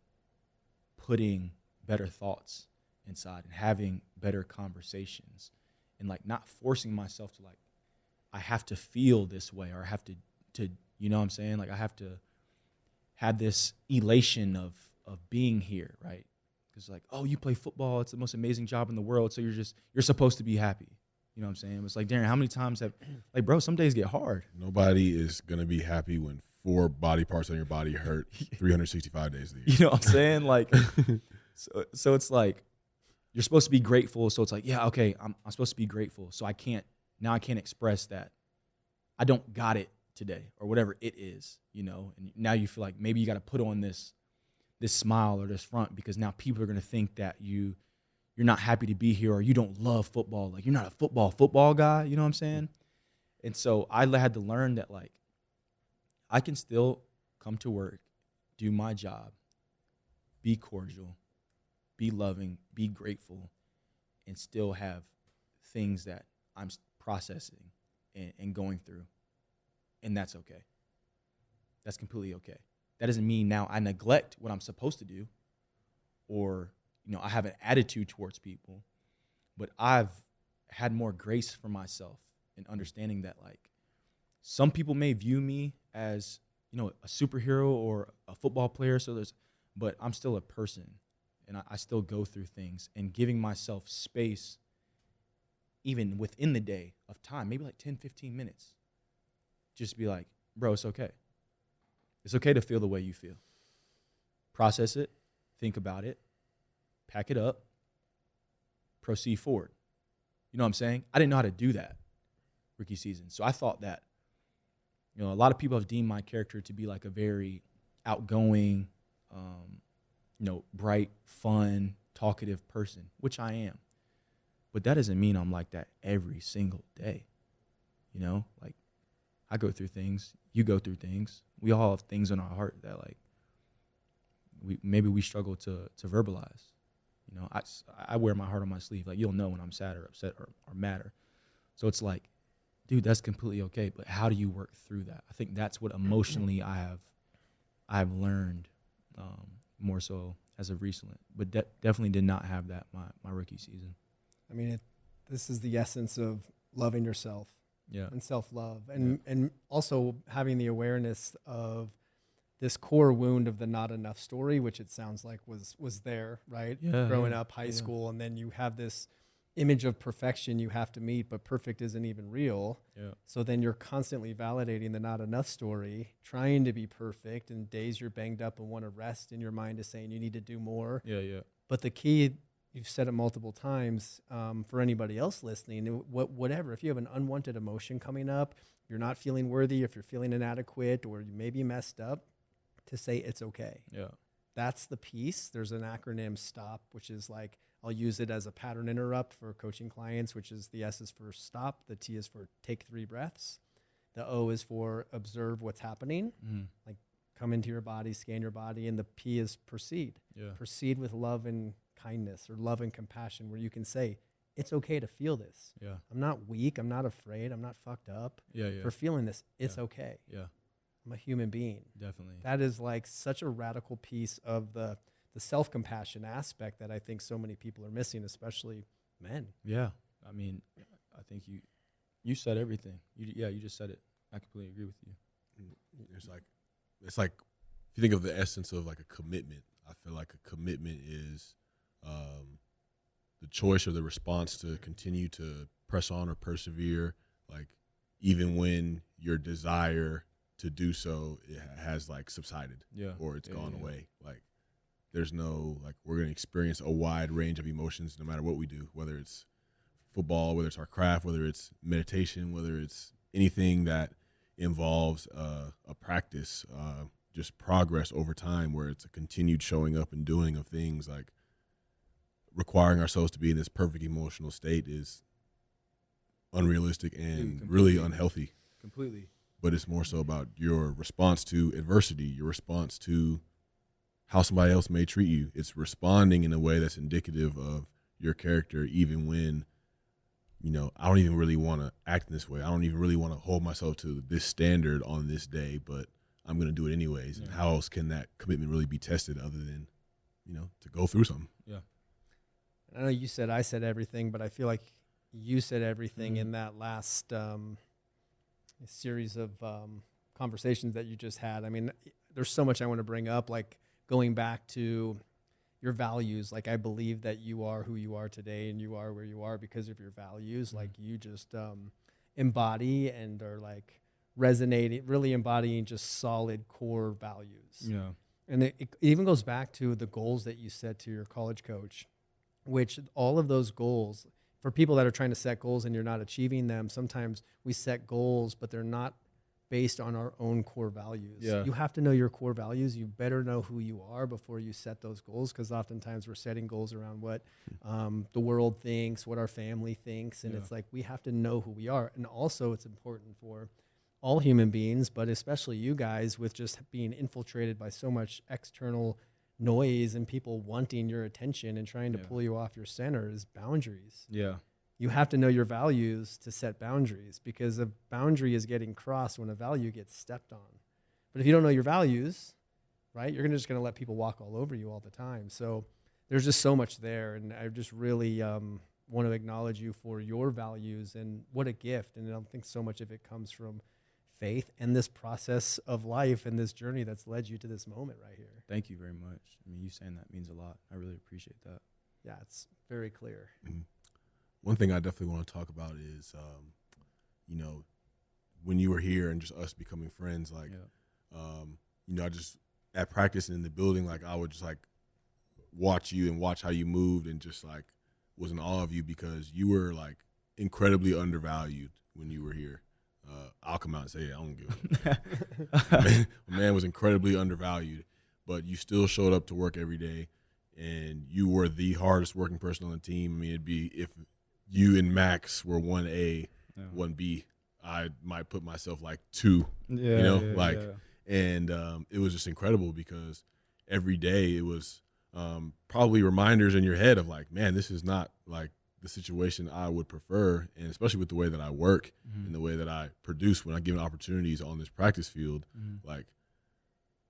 S2: putting better thoughts inside and having better conversations and like not forcing myself to like I have to feel this way or I have to to you know what I'm saying like I have to have this elation of of being here right because like oh you play football it's the most amazing job in the world so you're just you're supposed to be happy you know what I'm saying it's like Darren how many times have like bro some days get hard
S1: Nobody is gonna be happy when four body parts on your body hurt 365 days a year.
S2: You know what I'm saying? Like, so, so it's like you're supposed to be grateful. So it's like, yeah, okay, I'm, I'm supposed to be grateful. So I can't now. I can't express that I don't got it today or whatever it is. You know, and now you feel like maybe you got to put on this this smile or this front because now people are gonna think that you you're not happy to be here or you don't love football. Like you're not a football football guy. You know what I'm saying? And so I had to learn that like I can still come to work, do my job, be cordial, be loving, be grateful, and still have things that I'm processing and, and going through. And that's okay. That's completely okay. That doesn't mean now I neglect what I'm supposed to do or you know I have an attitude towards people, but I've had more grace for myself in understanding that like some people may view me as you know a superhero or a football player. So there's, but I'm still a person, and I, I still go through things and giving myself space, even within the day of time, maybe like 10, 15 minutes. Just be like, bro, it's okay. It's okay to feel the way you feel. Process it, think about it, pack it up, proceed forward. You know what I'm saying? I didn't know how to do that rookie season. So I thought that you know, a lot of people have deemed my character to be like a very outgoing, um, you know, bright, fun, talkative person, which I am. But that doesn't mean I'm like that every single day. You know, like I go through things, you go through things. We all have things in our heart that like we maybe we struggle to to verbalize. You know, I, I wear my heart on my sleeve. Like you'll know when I'm sad or upset or, or mad. Or, so it's like dude, that's completely okay. But how do you work through that? I think that's what emotionally I have, I've learned um, more so as of recently. But de- definitely did not have that my my rookie season.
S3: I mean, it, this is the essence of loving yourself.
S2: Yeah.
S3: And self love, and yeah. and also having the awareness of this core wound of the not enough story, which it sounds like was was there, right?
S2: Yeah,
S3: Growing
S2: yeah,
S3: up, high school, and then you have this image of perfection you have to meet, but perfect isn't even real.
S2: Yeah.
S3: So then you're constantly validating the not enough story, trying to be perfect, and days you're banged up and want to rest, and your mind is saying you need to do more.
S2: Yeah, yeah.
S3: But the key, you've said it multiple times um, for anybody else listening, what, whatever, if you have an unwanted emotion coming up, you're not feeling worthy, if you're feeling inadequate, or you may be messed up, to say it's okay.
S2: Yeah.
S3: That's the piece. There's an acronym STOP, which is like I'll use it as a pattern interrupt for coaching clients, which is the S is for stop, the T is for take three breaths, the O is for observe what's happening,
S2: Mm-hmm.
S3: come into your body, scan your body, and the P is proceed.
S2: Yeah.
S3: Proceed with love and kindness or love and compassion, where you can say, it's okay to feel this.
S2: Yeah.
S3: I'm not weak. I'm not afraid. I'm not fucked up
S2: Yeah. Yeah.
S3: for feeling this. It's
S2: Yeah.
S3: okay.
S2: yeah.
S3: I'm a human being.
S2: Definitely.
S3: That is like such a radical piece of the the self compassion aspect that I think so many people are missing, especially men.
S2: Yeah, I mean, I think you you said everything. You yeah, you just said it. I completely agree with you.
S1: It's like it's like if you think of the essence of like a commitment, I feel like a commitment is um, the choice or the response to continue to press on or persevere, like even when your desire to do so it has like subsided
S2: Yeah,
S1: or it's
S2: Yeah,
S1: gone
S2: yeah.
S1: away. Like there's no like we're gonna experience a wide range of emotions no matter what we do, whether it's football, whether it's our craft, whether it's meditation, whether it's anything that involves uh, a practice, uh, just progress over time, where it's a continued showing up and doing of things like requiring ourselves to be in this perfect emotional state is unrealistic and really unhealthy
S2: completely.
S1: but it's more so about your response to adversity, your response to how somebody else may treat you. It's responding in a way that's indicative of your character, even when, you know, I don't even really want to act in this way. I don't even really want to hold myself to this standard on this day, but I'm going to do it anyways. And how else can that commitment really be tested other than, you know, to go through something?
S3: I know you said I said everything, but I feel like you said everything
S2: Mhm.
S3: in that last um, series of um, conversations that you just had. I mean, there's so much I want to bring up, like going back to your values. Like, I believe that you are who you are today and you are where you are because of your values. Like, you just um, embody and are like resonating, really embodying just solid core values.
S2: Yeah,
S3: And it, it even goes back to the goals that you set to your college coach, which all of those goals, for people that are trying to set goals and you're not achieving them, sometimes we set goals, but they're not based on our own core values.
S2: Yeah.
S3: You have to know your core values. You better know who you are before you set those goals because oftentimes we're setting goals around what um, the world thinks, what our family thinks. And
S2: Yeah.
S3: it's like we have to know who we are. And also, it's important for all human beings, but especially you guys, with just being infiltrated by so much external noise and people wanting your attention and trying to
S2: Yeah.
S3: pull you off your center is boundaries.
S2: yeah,
S3: You have to know your values to set boundaries because a boundary is getting crossed when a value gets stepped on. But if you don't know your values, right, you're gonna just going to let people walk all over you all the time. So there's just so much there. And I just really um, want to acknowledge you for your values and what a gift. And I don't think so much of it comes from faith and this process of life and this journey that's led you to this moment right here.
S2: thank you very much. I mean, you saying that means a lot. I really appreciate that.
S3: Yeah, it's very clear.
S1: One thing I definitely want to talk about is, um, you know, when you were here and just us becoming friends, like,
S2: yeah,
S1: um, you know, I just at practice and in the building, like I would just like watch you and watch how you moved and just like was in awe of you because you were like incredibly undervalued when you were here. Uh, I'll come out and say it. I don't give a man, man was incredibly undervalued, but you still showed up to work every day and you were the hardest working person on the team. I mean, it'd be if you and Max were one A, one B, I might put myself like two
S2: yeah
S1: you know,
S2: yeah,
S1: like-
S2: yeah.
S1: and um, it was just incredible because every day it was um, probably reminders in your head of like, man, this is not like the situation I would prefer, and especially with the way that I work
S2: Mhm.
S1: and the way that I produce when I given opportunities on this practice field.
S2: Mhm.
S1: Like,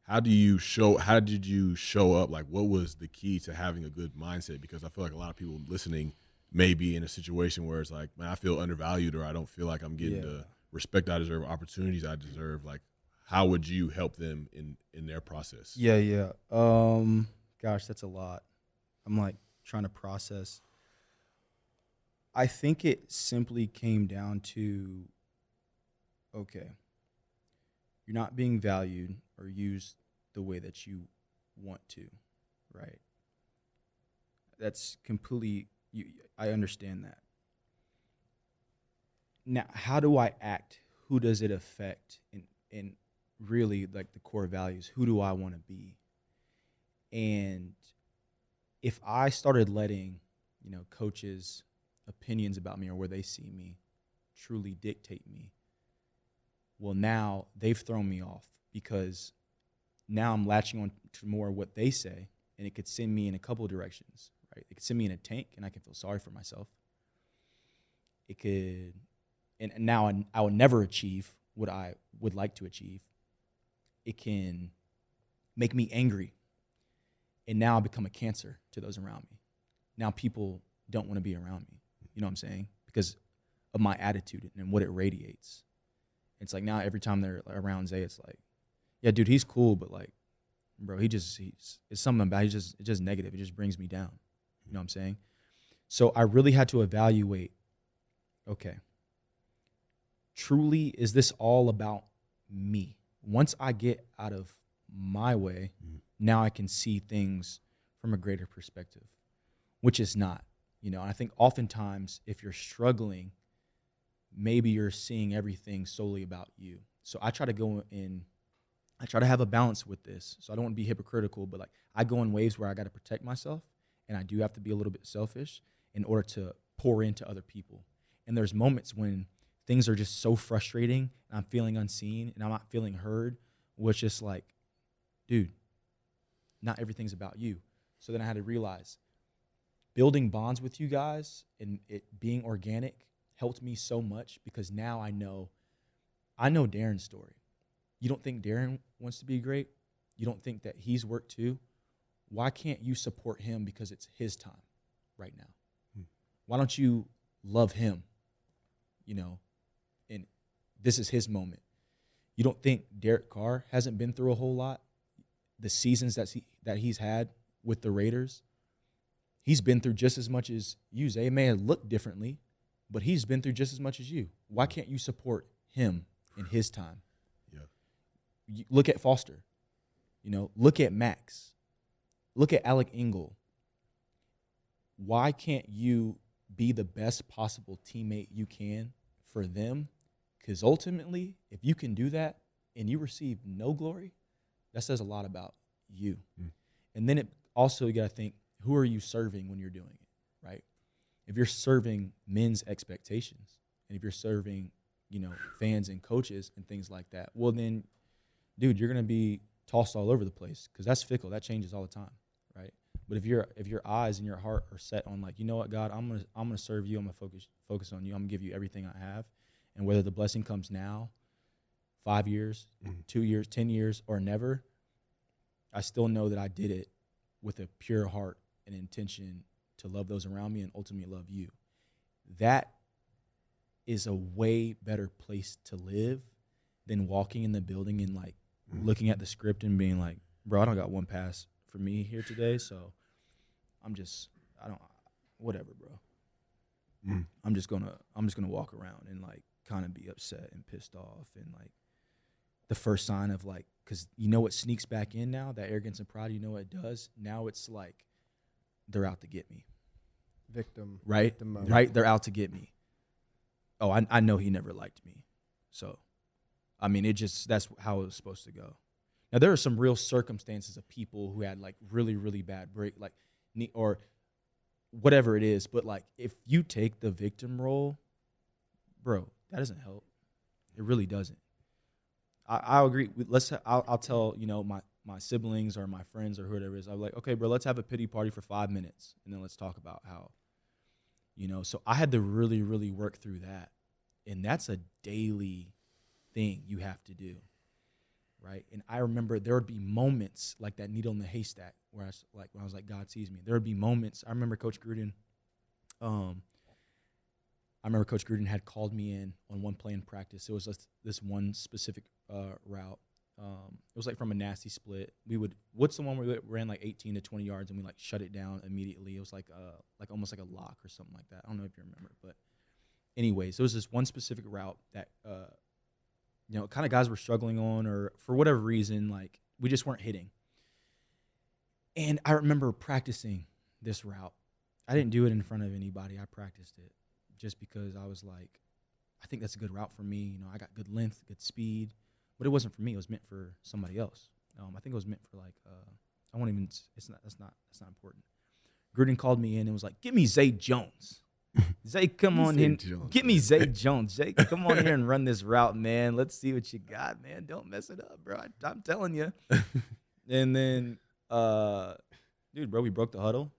S1: how do you show? How did you show up? Like, what was the key to having a good mindset? Because I feel like a lot of people listening may be in a situation where it's like, man, I feel undervalued, or I don't feel like I'm getting
S2: Yeah.
S1: the respect I deserve, opportunities I deserve. Like, how would you help them in in their process?
S2: Yeah, yeah. Um, gosh, that's a lot. I'm like trying to process. I think it simply came down to okay, you're not being valued or used the way that you want to, right? That's completely you I understand that. Now, how do I act? Who does it affect? And and really like the core values. Who do I want to be? And if I started letting you know, coaches' opinions about me or where they see me truly dictate me. Well, now they've thrown me off because now I'm latching on to more what they say, and it could send me in a couple of directions, right? It could send me in a tank, and I can feel sorry for myself. It could, and now I, I will never achieve what I would like to achieve. It can make me angry, and now I become a cancer to those around me. Now people don't want to be around me. You know what I'm saying? Because of my attitude and what it radiates. It's like now every time they're around Zay, it's like, yeah, dude, he's cool, but like, bro, he just he's it's something about he just it's just negative. It just brings me down. You know what I'm saying? So I really had to evaluate. Okay. Truly, is this all about me? Once I get out of my way,
S1: Mhm.
S2: now I can see things from a greater perspective, which is not. You know, and I think oftentimes if you're struggling, maybe you're seeing everything solely about you. So I try to go in I try to have a balance with this. So I don't want to be hypocritical, but like I go in waves where I got to protect myself and I do have to be a little bit selfish in order to pour into other people. And there's moments when things are just so frustrating and I'm feeling unseen and I'm not feeling heard, which is like, dude, not everything's about you. So then I had to realize building bonds with you guys and it being organic helped me so much because now I know I know Darren's story. You don't think Darren wants to be great? You don't think that he's worked too? Why can't you support him because it's his time right now?
S1: Hmm.
S2: Why don't you love him? You know, and this is his moment. You don't think Derek Carr hasn't been through a whole lot? The seasons that he that he's had with the Raiders, he's been through just as much as you. Zay It may have looked differently, but he's been through just as much as you. Why can't you support him in his time?
S1: Yeah.
S2: You look at Foster. You know, look at Max. Look at Alec Ingold. Why can't you be the best possible teammate you can for them? Because ultimately, if you can do that and you receive no glory, that says a lot about you.
S1: Mm.
S2: And then it also you got to think who are you serving when you're doing it, right? If you're serving men's expectations, and if you're serving, you know, fans and coaches and things like that, well then, dude, you're gonna be tossed all over the place because that's fickle. That changes all the time, right? But if your if your eyes and your heart are set on like, you know what, God, I'm gonna I'm gonna serve you. I'm gonna focus focus on you. I'm gonna give you everything I have, and whether the blessing comes now, five years,
S1: Mhm.
S2: two years, ten years, or never, I still know that I did it with a pure heart and intention to love those around me and ultimately love you. That is a way better place to live than walking in the building and like
S1: Mhm.
S2: looking at the script and being like, bro, I don't got one pass for me here today, so I'm just I don't whatever, bro.
S1: Mm.
S2: I'm just gonna I'm just gonna walk around and like kind of be upset and pissed off and like the first sign of like because you know what sneaks back in now that arrogance and pride you know what it does now it's like they're out to get me.
S3: Victim.
S2: right?
S3: Victim
S2: right? They're out to get me. Oh I, I know he never liked me. So i mean it just that's how it was supposed to go. Now there are some real circumstances of people who had like really really bad break like or whatever it is but like if you take the victim role bro that doesn't help. It really doesn't. I i agree. With- let's I'll, I'll tell you know my my siblings or my friends or whoever it is i'm like okay bro let's have a pity party for five minutes and then let's talk about how you know? So i had to really really work through that and that's a daily thing you have to do right? And i remember there would be moments like that needle in the haystack where i was like when i was like god sees me. There would be moments i remember coach gruden um i remember coach gruden had called me in on one play in practice. It was just this one specific uh, route um, it was like from a nasty split. We would what's the one where we ran like 18 to 20 yards and we like shut it down immediately. It was like uh like almost like a lock or something like that. I don't know if you remember, but anyways, there was this one specific route that uh you know kind of guys were struggling on or for whatever reason like we just weren't hitting. And I remember practicing this route. I didn't do it in front of anybody. I practiced it just because I was like I think that's a good route for me. You know, I got good length, good speed but it wasn't for me. It was meant for somebody else. Um, I think it was meant for like uh, I won't even. It's not. That's not. That's not important. Gruden called me in and was like, "Give me Zay Jones." Zay, come on
S1: Zay
S2: in.
S1: Jones,
S2: Get me. Zay Jones. Zay, come on here and run this route, man. Let's see what you got, man. Don't mess it up, bro. I, I'm telling you. and then, uh, dude, bro, we broke the huddle.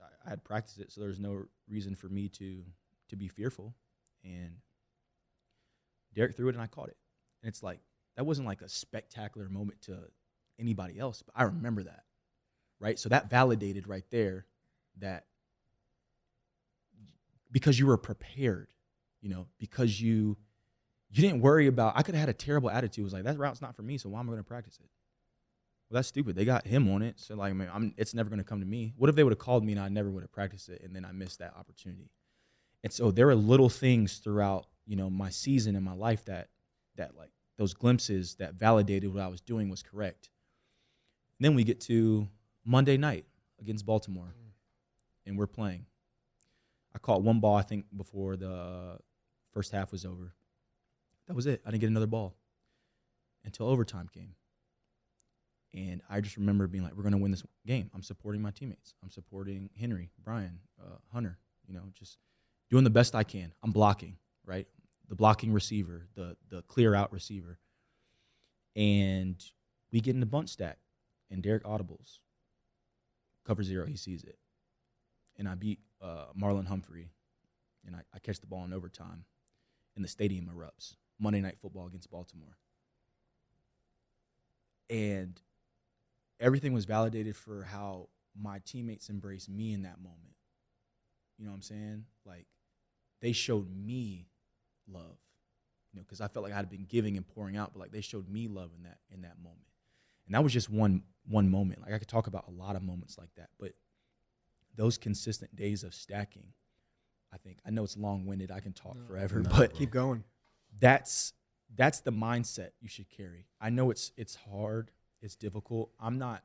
S2: I, I had practiced it, so there's no reason for me to to be fearful. And Derek threw it, and I caught it. And it's like that wasn't like a spectacular moment to anybody else, but I remember that, right? So that validated right there that because you were prepared, you know, because you you didn't worry about. I could have had a terrible attitude. It was like that route's not for me, so why am I to practice it? Well, that's stupid. They got him on it, so like, man, I'm, it's never to come to me. What if they would have called me and I never would have practiced it, and then I missed that opportunity? And so there are little things throughout, you know, my season and my life that that like those glimpses that validated what I was doing was correct. And then we get to Monday night against Baltimore, and we're playing. I caught one ball, I think, before the first half was over. That was it. I didn't get another ball until overtime came. And I just remember being like, we're going to win this game. I'm supporting my teammates. I'm supporting Henry, Bryan, uh, Hunter, you know, just doing the best I can. I'm blocking, right? The blocking receiver, the, the clear out receiver. And we get in the bunt stack, and Derek audibles. Cover zero, he sees it. And I beat uh, Marlon Humphrey, and I, I catch the ball in overtime, and the stadium erupts. Monday Night Football against Baltimore. And everything was validated for how my teammates embraced me in that moment. You know what I'm saying? Like, they showed me love, you know, because I felt like I had been giving and pouring out, but like they showed me love in that in that moment. And that was just one one moment. Like I could talk about a lot of moments like that, but those consistent days of stacking, I think I know it's long winded. I can talk forever,
S1: no,
S2: but
S1: bro.
S3: Keep going.
S2: that's that's the mindset you should carry. I know it's it's hard, it's difficult. I'm not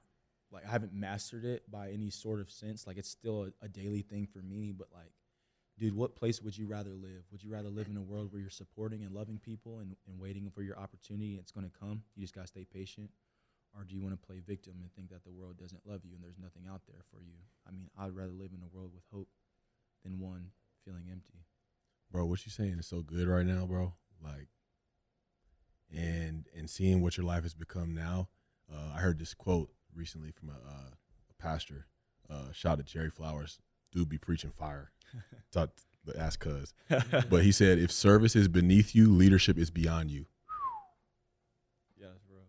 S2: like I haven't mastered it by any sort of sense. Like it's still a, a daily thing for me, but like dude, what place would you rather live? Would you rather live in a world where you're supporting and loving people and, and waiting for your opportunity it's gonna come? You just gotta stay patient. Or do you want to play victim and think that the world doesn't love you and there's nothing out there for you? I mean, I'd rather live in a world with hope than one feeling empty.
S1: bro, what you're saying is so good right now, bro. Like, and and seeing what your life has become now. Uh, I heard this quote recently from a, uh, a pastor. Uh, shout out to Jerry Flowers. Dude, be preaching fire. Thought the ask cuz, but he said, if service is beneath you, leadership is beyond you.
S2: Yes, bro.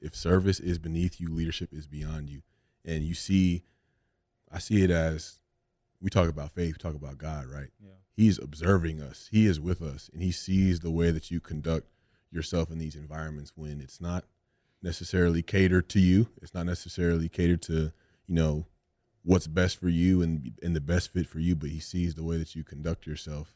S1: If service is beneath you, leadership is beyond you. And you see, I see it as we talk about faith, we talk about God, right?
S2: Yeah.
S1: He's observing us. He is with us, and he sees the way that you conduct yourself in these environments when it's not necessarily catered to you. It's not necessarily catered to you know what's best for you and and the best fit for you. But he sees the way that you conduct yourself.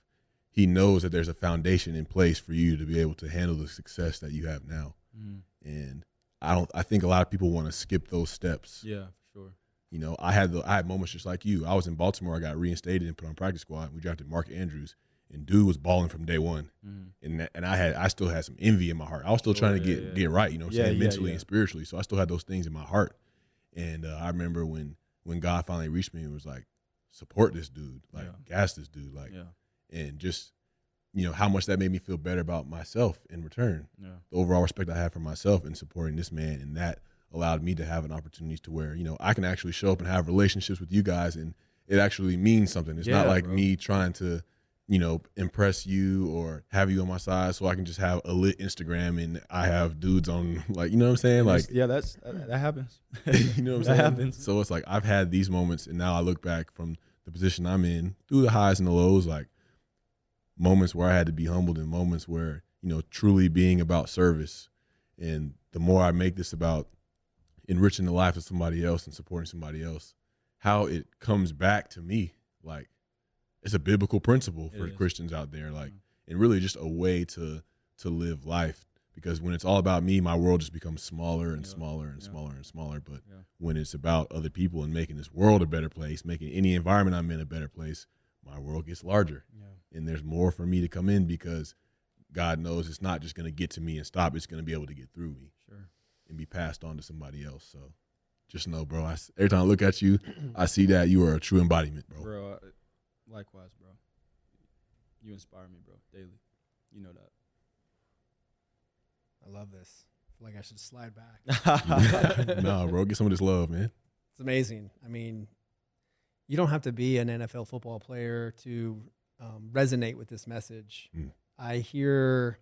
S1: He knows that there's a foundation in place for you to be able to handle the success that you have now.
S2: Mm.
S1: And I don't. I think a lot of people want to skip those steps.
S2: Yeah, for sure.
S1: You know, I had the I had moments just like you. I was in Baltimore. I got reinstated and put on practice squad. We drafted Mark Andrews, and dude was balling from day one.
S2: Mm.
S1: And and I had I still had some envy in my heart. I was still trying to
S2: yeah,
S1: get
S2: yeah.
S1: get right. You know, what I'm
S2: Yeah,
S1: saying mentally and spiritually. So I still had those things in my heart. And uh, I remember when when God finally reached me and was like, support this dude, like
S2: Yeah.
S1: gas this dude, like,
S2: Yeah,
S1: and just you know how much that made me feel better about myself in return
S2: yeah,
S1: the overall respect I have for myself in supporting this man, and that allowed me to have an opportunity to where you know I can actually show up and have relationships with you guys, and it actually means something. It's not like
S2: bro.
S1: me trying to, you know, impress you or have you on my side so I can just have a lit Instagram and I have dudes on like you know what I'm saying, like
S2: yeah. That's that, happens.
S1: you know what I'm
S2: that
S1: saying.
S2: happens.
S1: So it's like I've had these moments, and now I look back from the position I'm in through the highs and the lows, like moments where I had to be humbled and moments where, you know, truly being about service. And the more I make this about enriching the life of somebody else and supporting somebody else, how it comes back to me. Like it's a biblical principle for. Christians out there. Like
S2: Mhm.
S1: and really just a way to to live life. Because when it's all about me, my world just becomes smaller and
S2: Yeah.
S1: smaller and
S2: Yeah.
S1: smaller and smaller. But
S2: Yeah.
S1: when it's about other people and making this world a better place, making any environment I'm in a better place, my world gets larger.
S2: Yeah,
S1: And there's more for me to come in because God knows it's not just going to get to me and stop. It's going to be able to get through me
S2: sure.
S1: and be passed on to somebody else. So just know, bro. I, every time I look at you, I see that you are a true embodiment, bro.
S2: Bro, likewise, bro. You inspire me, bro, daily. You know that.
S3: I love this. I feel like I should slide back.
S1: nah, bro, get some of this love, man.
S3: It's amazing. I mean, you don't have to be an NFL football player to um, resonate with this message.
S1: Mm.
S3: I hear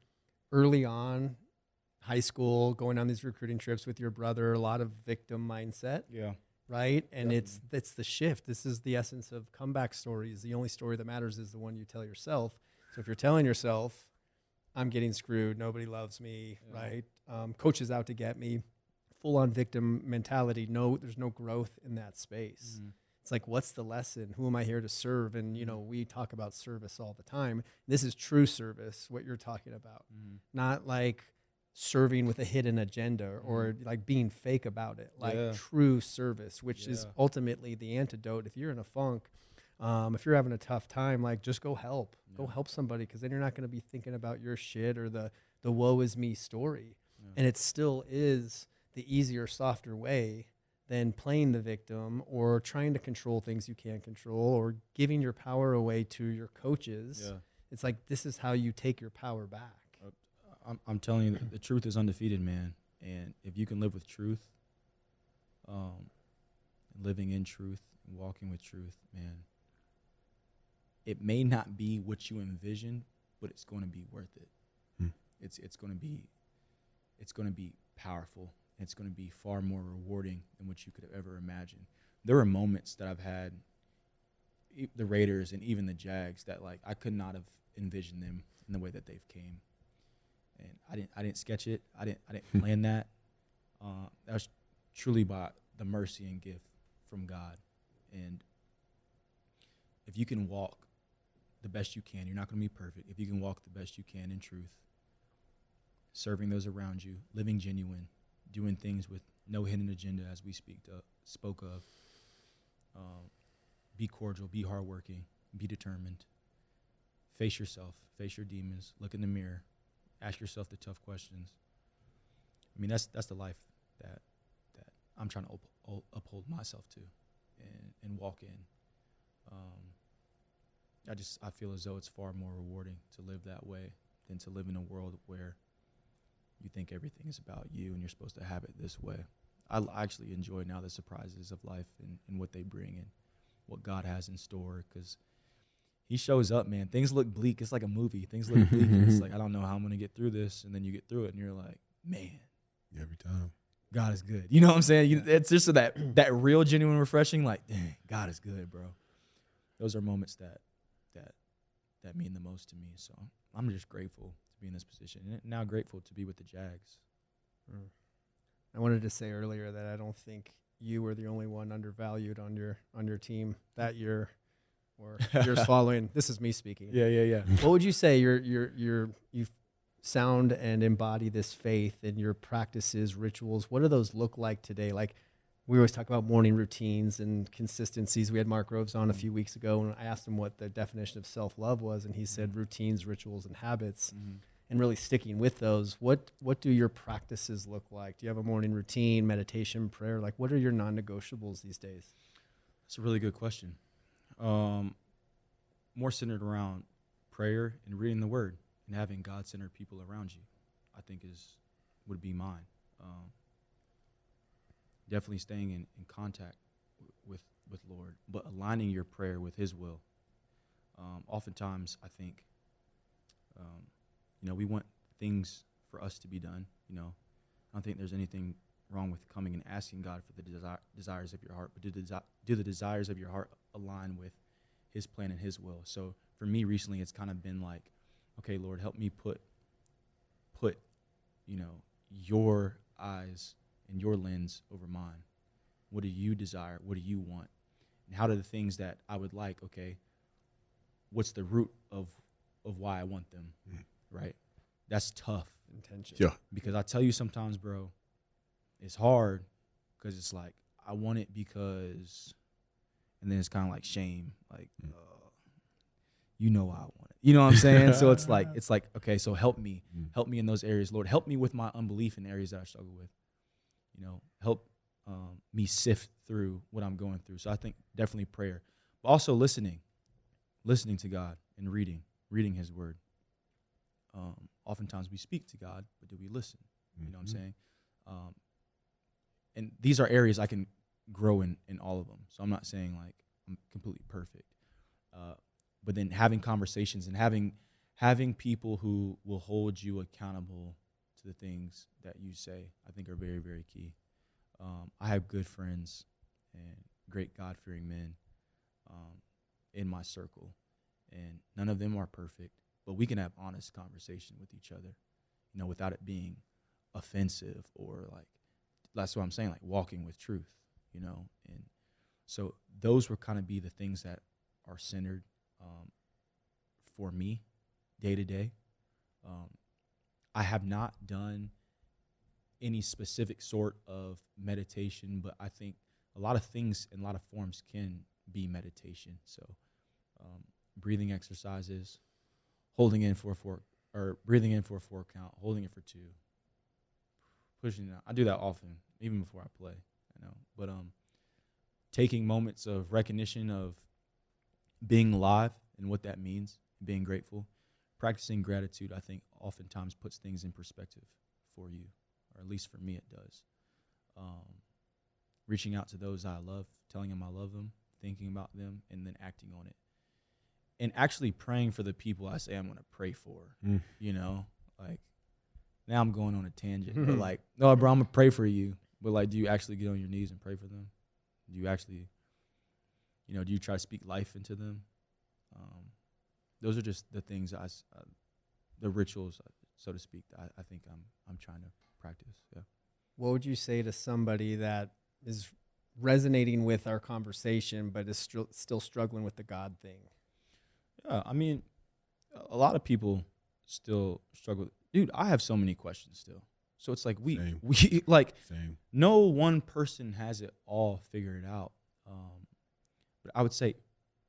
S3: early on, high school, going on these recruiting trips with your brother, a lot of victim mindset,
S2: Yeah.
S3: Right? And it's it's the shift. This is the essence of comeback stories. The only story that matters is the one you tell yourself. So if you're telling yourself, "I'm getting screwed, nobody loves me,"
S2: Yeah.
S3: right? Um, coach is out to get me. Full on victim mentality. No, there's no growth in that space
S2: Mhm.
S3: it's like what's the lesson who am i here to serve and you know we talk about service all the time this is true service what you're talking about
S2: Mhm.
S3: not like serving with a hidden agenda or like being fake about it like
S2: Yeah.
S3: true service which is ultimately the antidote. If you're in a funk um, if you're having a tough time like just go help. Go help somebody because then you're not going to be thinking about your shit or the the woe is me story.
S2: Yeah.
S3: and it still is the easier softer way than playing the victim or trying to control things you can't control or giving your power away to your coaches.
S2: Yeah.
S3: it's like this is how you take your power back
S2: I'm, I'm telling you, the truth is undefeated, man. And if you can live with truth, um, living in truth, walking with truth, man, it may not be what you envision, but it's going to be worth it.
S1: Hmm.
S2: It's it's going to be, it's going to be powerful. It's going to be far more rewarding than what you could have ever imagined. There are moments that I've had, the Raiders and even the Jags, that like I could not have envisioned them in the way that they've came and I didn't I didn't sketch it. I didn't I didn't plan that. Uh, that was truly by the mercy and gift from God. And if you can walk the best you can, you're not going to be perfect. If you can walk the best you can in truth, serving those around you, living genuine, doing things with no hidden agenda, as we speak to, spoke of. Um, be cordial, be hardworking, be determined. Face yourself, face your demons, look in the mirror, ask yourself the tough questions. I mean, that's that's the life that that I'm trying to up, uphold myself to, and and walk in. Um, I just I feel as though it's far more rewarding to live that way than to live in a world where you think everything is about you and you're supposed to have it this way. I actually enjoy now the surprises of life and, and what they bring and what God has in store because he shows up, man. Things look bleak. It's like a movie. Things look bleak. and it's like, I don't know how I'm going to get through this. And then you get through it and you're like, man,
S1: Every time.
S2: God is good. You know what I'm saying? You, it's just that, that real, genuine, refreshing, like, dang, God is good, bro. Those are moments that, that, that mean the most to me. So I'm just grateful to be in this position and now grateful to be with the Jags. Mm.
S3: i wanted to say earlier that i don't think you were the only one undervalued on your on your team that year or years following this is me speaking.
S2: Yeah, yeah, yeah.
S3: what would you say your your your you sound and embody this faith in your practices rituals? What do those look like today? Like we always talk about morning routines and consistencies. We had mark groves on a few weeks ago and i asked him what the definition of self-love was and he said mm-hmm. routines rituals and habits mm-hmm. and really sticking with those. What what do your practices look like? Do you have a morning routine meditation prayer? Like what are your non-negotiables these days?
S2: That's a really good question. Um, more centered around prayer and reading the Word and having God-centered people around you, I think is would be mine. Um, definitely staying in, in contact with with Lord, but aligning your prayer with His will. Um, oftentimes, I think, um, you know, we want things for us to be done. You know, I don't think there's anything wrong with coming and asking God for the desi- desires of your heart, but do the, desi- do the desires of your heart align with His plan and His will? So for me recently, it's kind of been like, okay, Lord, help me put put, you know, your eyes and your lens over mine. What do you desire? What do you want? And how do the things that I would like? Okay, what's the root of of why I want them?
S1: Mm.
S2: Right. That's tough
S3: intention
S1: Yeah.
S2: because I tell you sometimes, bro, it's hard because it's like I want it because, and then it's kind of like shame, like,
S1: Mm.
S2: uh, you know I want it. You know what I'm saying? so it's like it's like okay, so help me,
S1: Mm.
S2: help me in those areas, Lord. Help me with my unbelief in areas that I struggle with. You know, help um, me sift through what I'm going through. So I think definitely prayer, but also listening, listening to God and reading, reading His Word. Um, oftentimes we speak to God, but do we listen? You know what I'm
S1: Mhm.
S2: saying? Um, and these are areas I can grow in in all of them. So I'm not saying like I'm completely perfect, uh, but then having conversations and having having people who will hold you accountable to the things that you say, I think are very very key. Um, I have good friends and great God fearing men um, in my circle, and none of them are perfect, but we can have honest conversation with each other, you know, without it being offensive or like that's what I'm saying, like walking with truth, you know. And so those were kind of be the things that are centered um, for me day to day. Um, I have not done any specific sort of meditation, but I think a lot of things in a lot of forms can be meditation. So um, breathing exercises, holding in for a four or breathing in for a four count, holding it for two, pushing it out. I do that often, even before I play. You know, but um, taking moments of recognition of being alive and what that means, being grateful, practicing gratitude. I think oftentimes puts things in perspective for you, or at least for me, it does. Um, reaching out to those I love, telling them I love them, thinking about them, and then acting on it, and actually praying for the people I say I'm going to pray for.
S1: Mm.
S2: You know, like now I'm going on a tangent, but like, no, bro, I'm gonna pray for you. But like, do you actually get on your knees and pray for them? Do you actually, you know, do you try to speak life into them? Um, those are just the things I, uh, the rituals, uh, so to speak. That I, I think I'm I'm trying to practice. Yeah.
S3: What would you say to somebody that is resonating with our conversation, but is str- still struggling with the God thing?
S2: Yeah, I mean, a- a lot of people still struggle. Dude, I have so many questions still. So it's like we
S1: Same.
S2: we like
S1: Same.
S2: no one person has it all figured out. Um, but I would say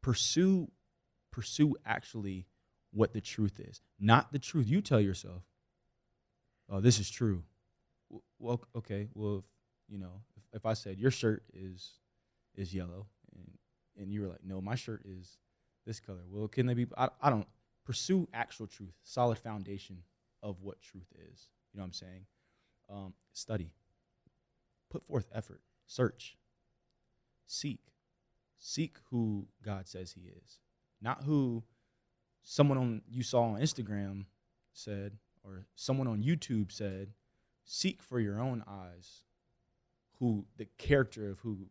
S2: pursue pursue actually what the truth is, not the truth you tell yourself. Oh, this is true. Well, okay. Well, if, you know, if, if I said your shirt is is yellow, and and you were like, no, my shirt is this color. Well, can they be? I, I don't pursue actual truth, solid foundation of what truth is. You know what I'm saying? Um, study put forth effort, search, seek, seek who God says He is, not who someone on you saw on Instagram said or someone on YouTube said. Seek for your own eyes who the character of who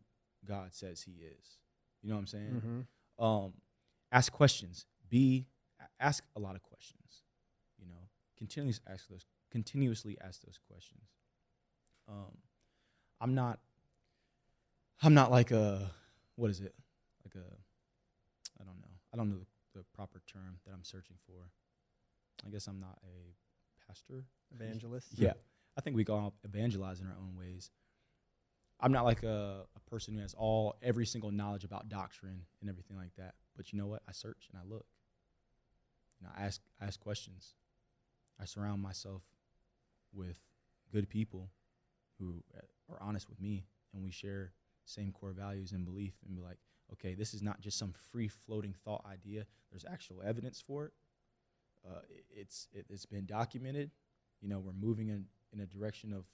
S2: God says He is. You know what I'm saying?
S3: Mm-hmm.
S2: um, ask questions. Be ask a lot of questions. Continuously ask those. Continuously ask those questions. Um, I'm not. I'm not like a. What is it? Like a. I don't know. I don't know the, the proper term that I'm searching for. I guess I'm not a pastor.
S3: Evangelist?
S2: Yeah, I think we can all evangelize in our own ways. I'm not like a, a person who has all every single knowledge about doctrine and everything like that. But you know what? I search and I look. And I ask I ask questions. I surround myself with good people who uh, are honest with me, and we share same core values and belief, and be like, okay, this is not just some free floating thought idea. There's actual evidence for it. Uh, it- it's it, it's been documented. You know, we're moving in in a direction of,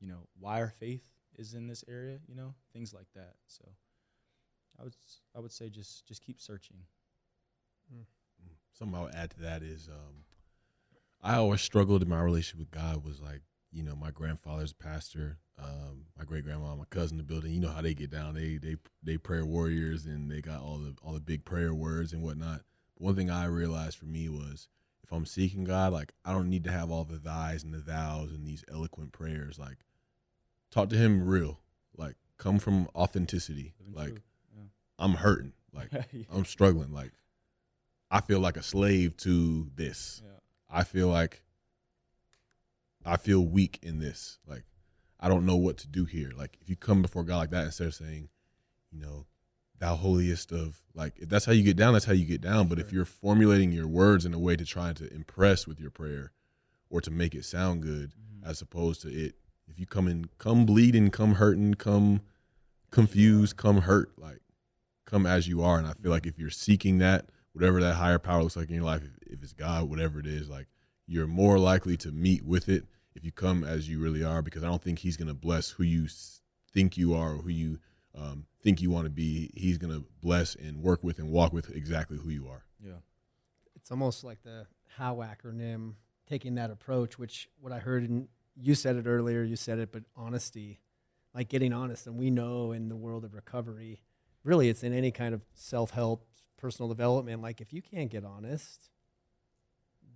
S2: you know, why our faith is in this area. You know, things like that. So, I would I would say just just keep searching.
S1: Something I would add to that is um, I always struggled in my relationship with God was like, you know, my grandfather's a pastor, um, my great grandma, my cousin, the building. You know how they get down. They they they prayer warriors and they got all the all the big prayer words and whatnot. But one thing I realized for me was if I'm seeking God, like I don't need to have all the thys and the thous and these eloquent prayers. Like talk to Him real. Like come from authenticity. Like
S2: true.
S1: I'm hurting. Like
S2: Yeah.
S1: I'm struggling. Like I feel like a slave to this.
S2: yeah.
S1: I feel like I feel weak in this. Like I don't know what to do here. Like if you come before God like that instead of saying, you know, thou holiest of like if that's how you get down, that's how you get down. But if you're formulating your words in a way to try to impress with your prayer or to make it sound good
S2: Mhm.
S1: as opposed to it If you come in, come bleeding, come hurting, come confused, come hurt, like come as you are. And I feel like if you're seeking that, whatever that higher power looks like in your life, if, if it's God, whatever it is, like you're more likely to meet with it if you come as you really are. Because I don't think He's gonna bless who you think you are or who you um, think you want to be. He's gonna bless and work with and walk with exactly who you are.
S2: Yeah.
S3: it's almost like the how acronym taking that approach which what i heard and you said it earlier you said it but honesty like getting honest and we know in the world of recovery really it's in any kind of self-help personal development like if you can't get honest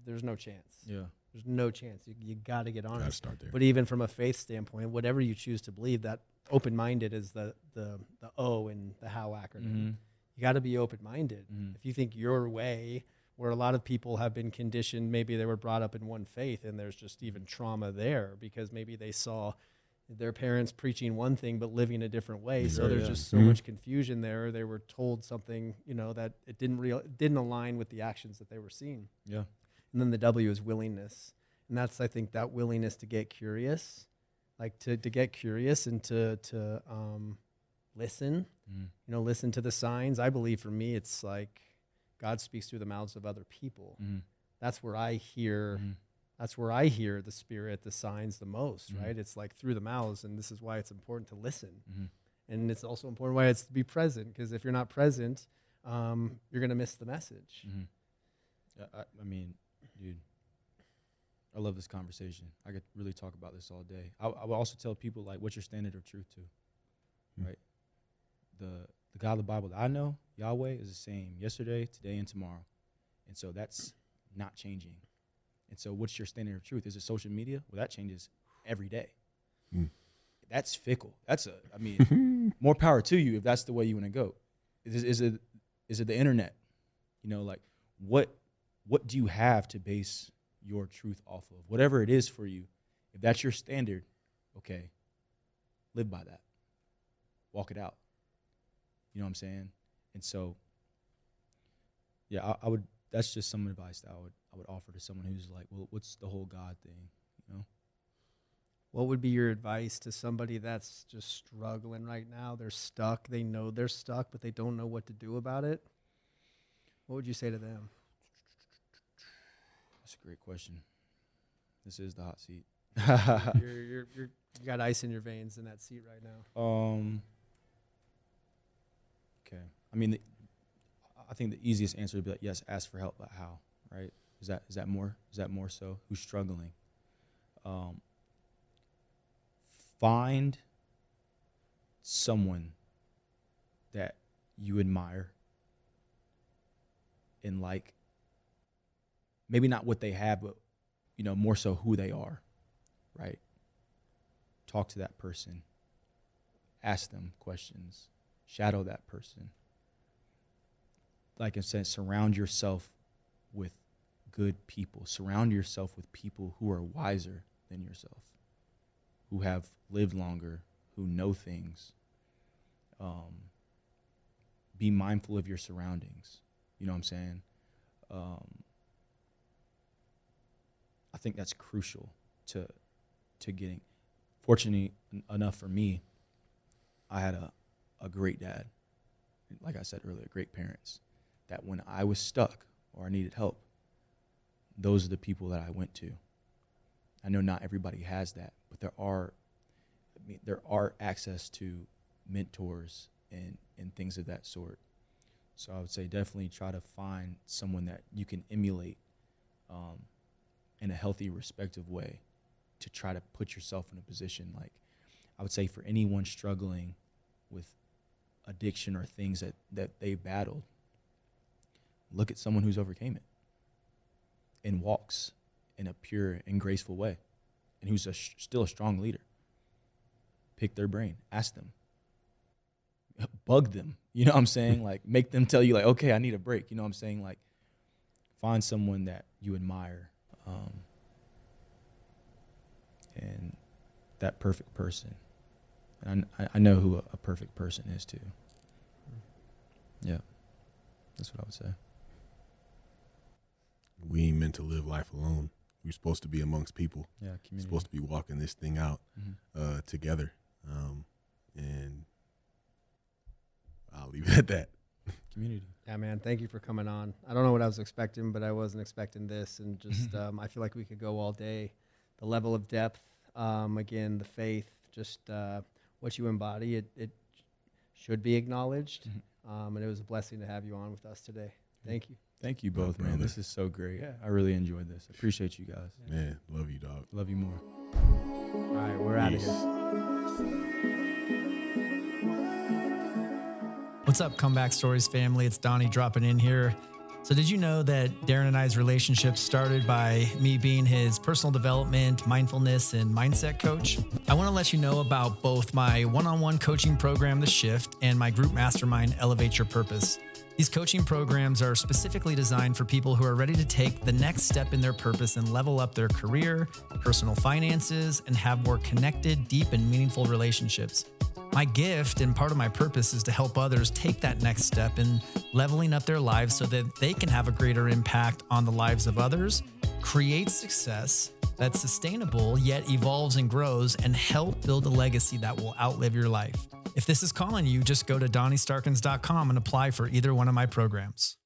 S3: there's no chance
S2: Yeah.
S3: there's no chance you, you got to get
S1: Gotta
S3: honest
S1: start there.
S3: but even from a faith standpoint whatever you choose to believe that open-minded is the the the o in the how acronym
S2: Mm-hmm.
S3: you got to be open-minded
S2: Mhm.
S3: if you think your way where a lot of people have been conditioned maybe they were brought up in one faith and there's just even trauma there because maybe they saw their parents preaching one thing but living a different way so there's
S2: yeah.
S3: just so
S1: Mhm.
S3: much confusion there they were told something you know that it didn't real didn't align with the actions that they were seeing
S2: Yeah.
S3: and then the W is willingness. And that's, I think, that willingness to get curious, like to, to get curious and to, to um, listen,
S2: Mm-hmm.
S3: you know, listen to the signs. I believe for me, it's like God speaks through the mouths of other people.
S2: Mm-hmm.
S3: That's where I hear, that's where I hear the spirit, the signs the most,
S2: Mhm.
S3: right? It's like through the mouths. And this is why it's important to listen.
S2: Mm-hmm.
S3: And it's also important why it's to be present, because if you're not present, um, you're going to miss the message.
S2: Mm-hmm. I, I mean, dude, I love this conversation. I could really talk about this all day. I, I would also tell people like, what's your standard of truth to,
S1: Hmm.
S2: right? The the God of the Bible that I know, Yahweh, is the same yesterday, today, and tomorrow, and so that's not changing. And so, what's your standard of truth? Is it social media? Well, that changes every day.
S1: Hmm.
S2: That's fickle. That's a. I mean, more power to you if that's the way you want to go. Is, is it is it the internet? You know, like what what do you have to base your truth off of? Whatever it is for you, if that's your standard, okay, live by that. Walk it out. You know what I'm saying? And so, yeah, I, I would. That's just some advice that I would I would offer to someone who's like, well, what's the whole God thing? You know?
S3: What would be your advice to somebody that's just struggling right now? They're stuck. They know they're stuck, but they don't know what to do about it. What would you say to them?
S2: That's a great question. This is the hot seat.
S3: you're, you're, you're, you got ice in your veins in that seat right now.
S2: Um. Okay. I mean, the, I think the easiest answer would be like, yes, ask for help, but how? Right? Is that is that more? Is that more so? Who's struggling? Um. Find someone that you admire and like. Maybe not what they have, but you know, more so who they are. Right? Talk to that person ask them questions, shadow that person. Like I said, surround yourself with good people. Surround yourself with people who are wiser than yourself, who have lived longer, who know things. Um, be mindful of your surroundings. You know what I'm saying? Um, I think that's crucial to to getting. Fortunately enough for me, I had a, a great dad. Like I said earlier, great parents. That when I was stuck or I needed help, those are the people that I went to. I know not everybody has that, but there are I mean, there are access to mentors and, and things of that sort. So I would say definitely try to find someone that you can emulate um, in a healthy, respective way to try to put yourself in a position like I would say for anyone struggling with addiction or things that, that they battled, look at someone who's overcame it and walks in a pure and graceful way and who's a sh- still a strong leader. Pick their brain, ask them, bug them. You know what I'm saying? like make them tell you like, okay, I need a break. You know what I'm saying? Like find someone that you admire. Um, and that perfect person. And I, I know who a, a perfect person is too. Yeah, that's what I would say.
S1: We ain't meant to live life alone. we're supposed to be amongst people.
S2: Yeah,
S1: We're
S2: community.
S1: supposed to be walking this thing out
S2: Mhm.
S1: uh, together. Um, and I'll leave it at that.
S2: community.
S4: Yeah, man. Thank you for coming on. I don't know what I was expecting, but I wasn't expecting this, and just um, I feel like we could go all day. The level of depth, um, again, the faith, just uh, what you embody, it, it should be acknowledged,
S2: Mhm.
S4: um, and it was a blessing to have you on with us today. Thank you.
S2: Thank you both, man. This is so great. Yeah, I really enjoyed this. Appreciate you guys.
S1: Man, love you, dog.
S2: Love you more.
S4: All right, we're out of here.
S3: What's up, Comeback Stories family? It's Donnie dropping in here. So, did you know that Darren and I's relationship started by me being his personal development, mindfulness, and mindset coach? I want to let you know about both my one on one coaching program, The Shift, and my group mastermind, Elevate Your Purpose. These coaching programs are specifically designed for people who are ready to take the next step in their purpose and level up their career, personal finances, and have more connected, deep, and meaningful relationships. My gift and part of my purpose is to help others take that next step in leveling up their lives so that they can have a greater impact on the lives of others, create success that's sustainable yet evolves and grows, and help build a legacy that will outlive your life. If this is calling you, just go to DonnieStarkins.com and apply for either one of my programs.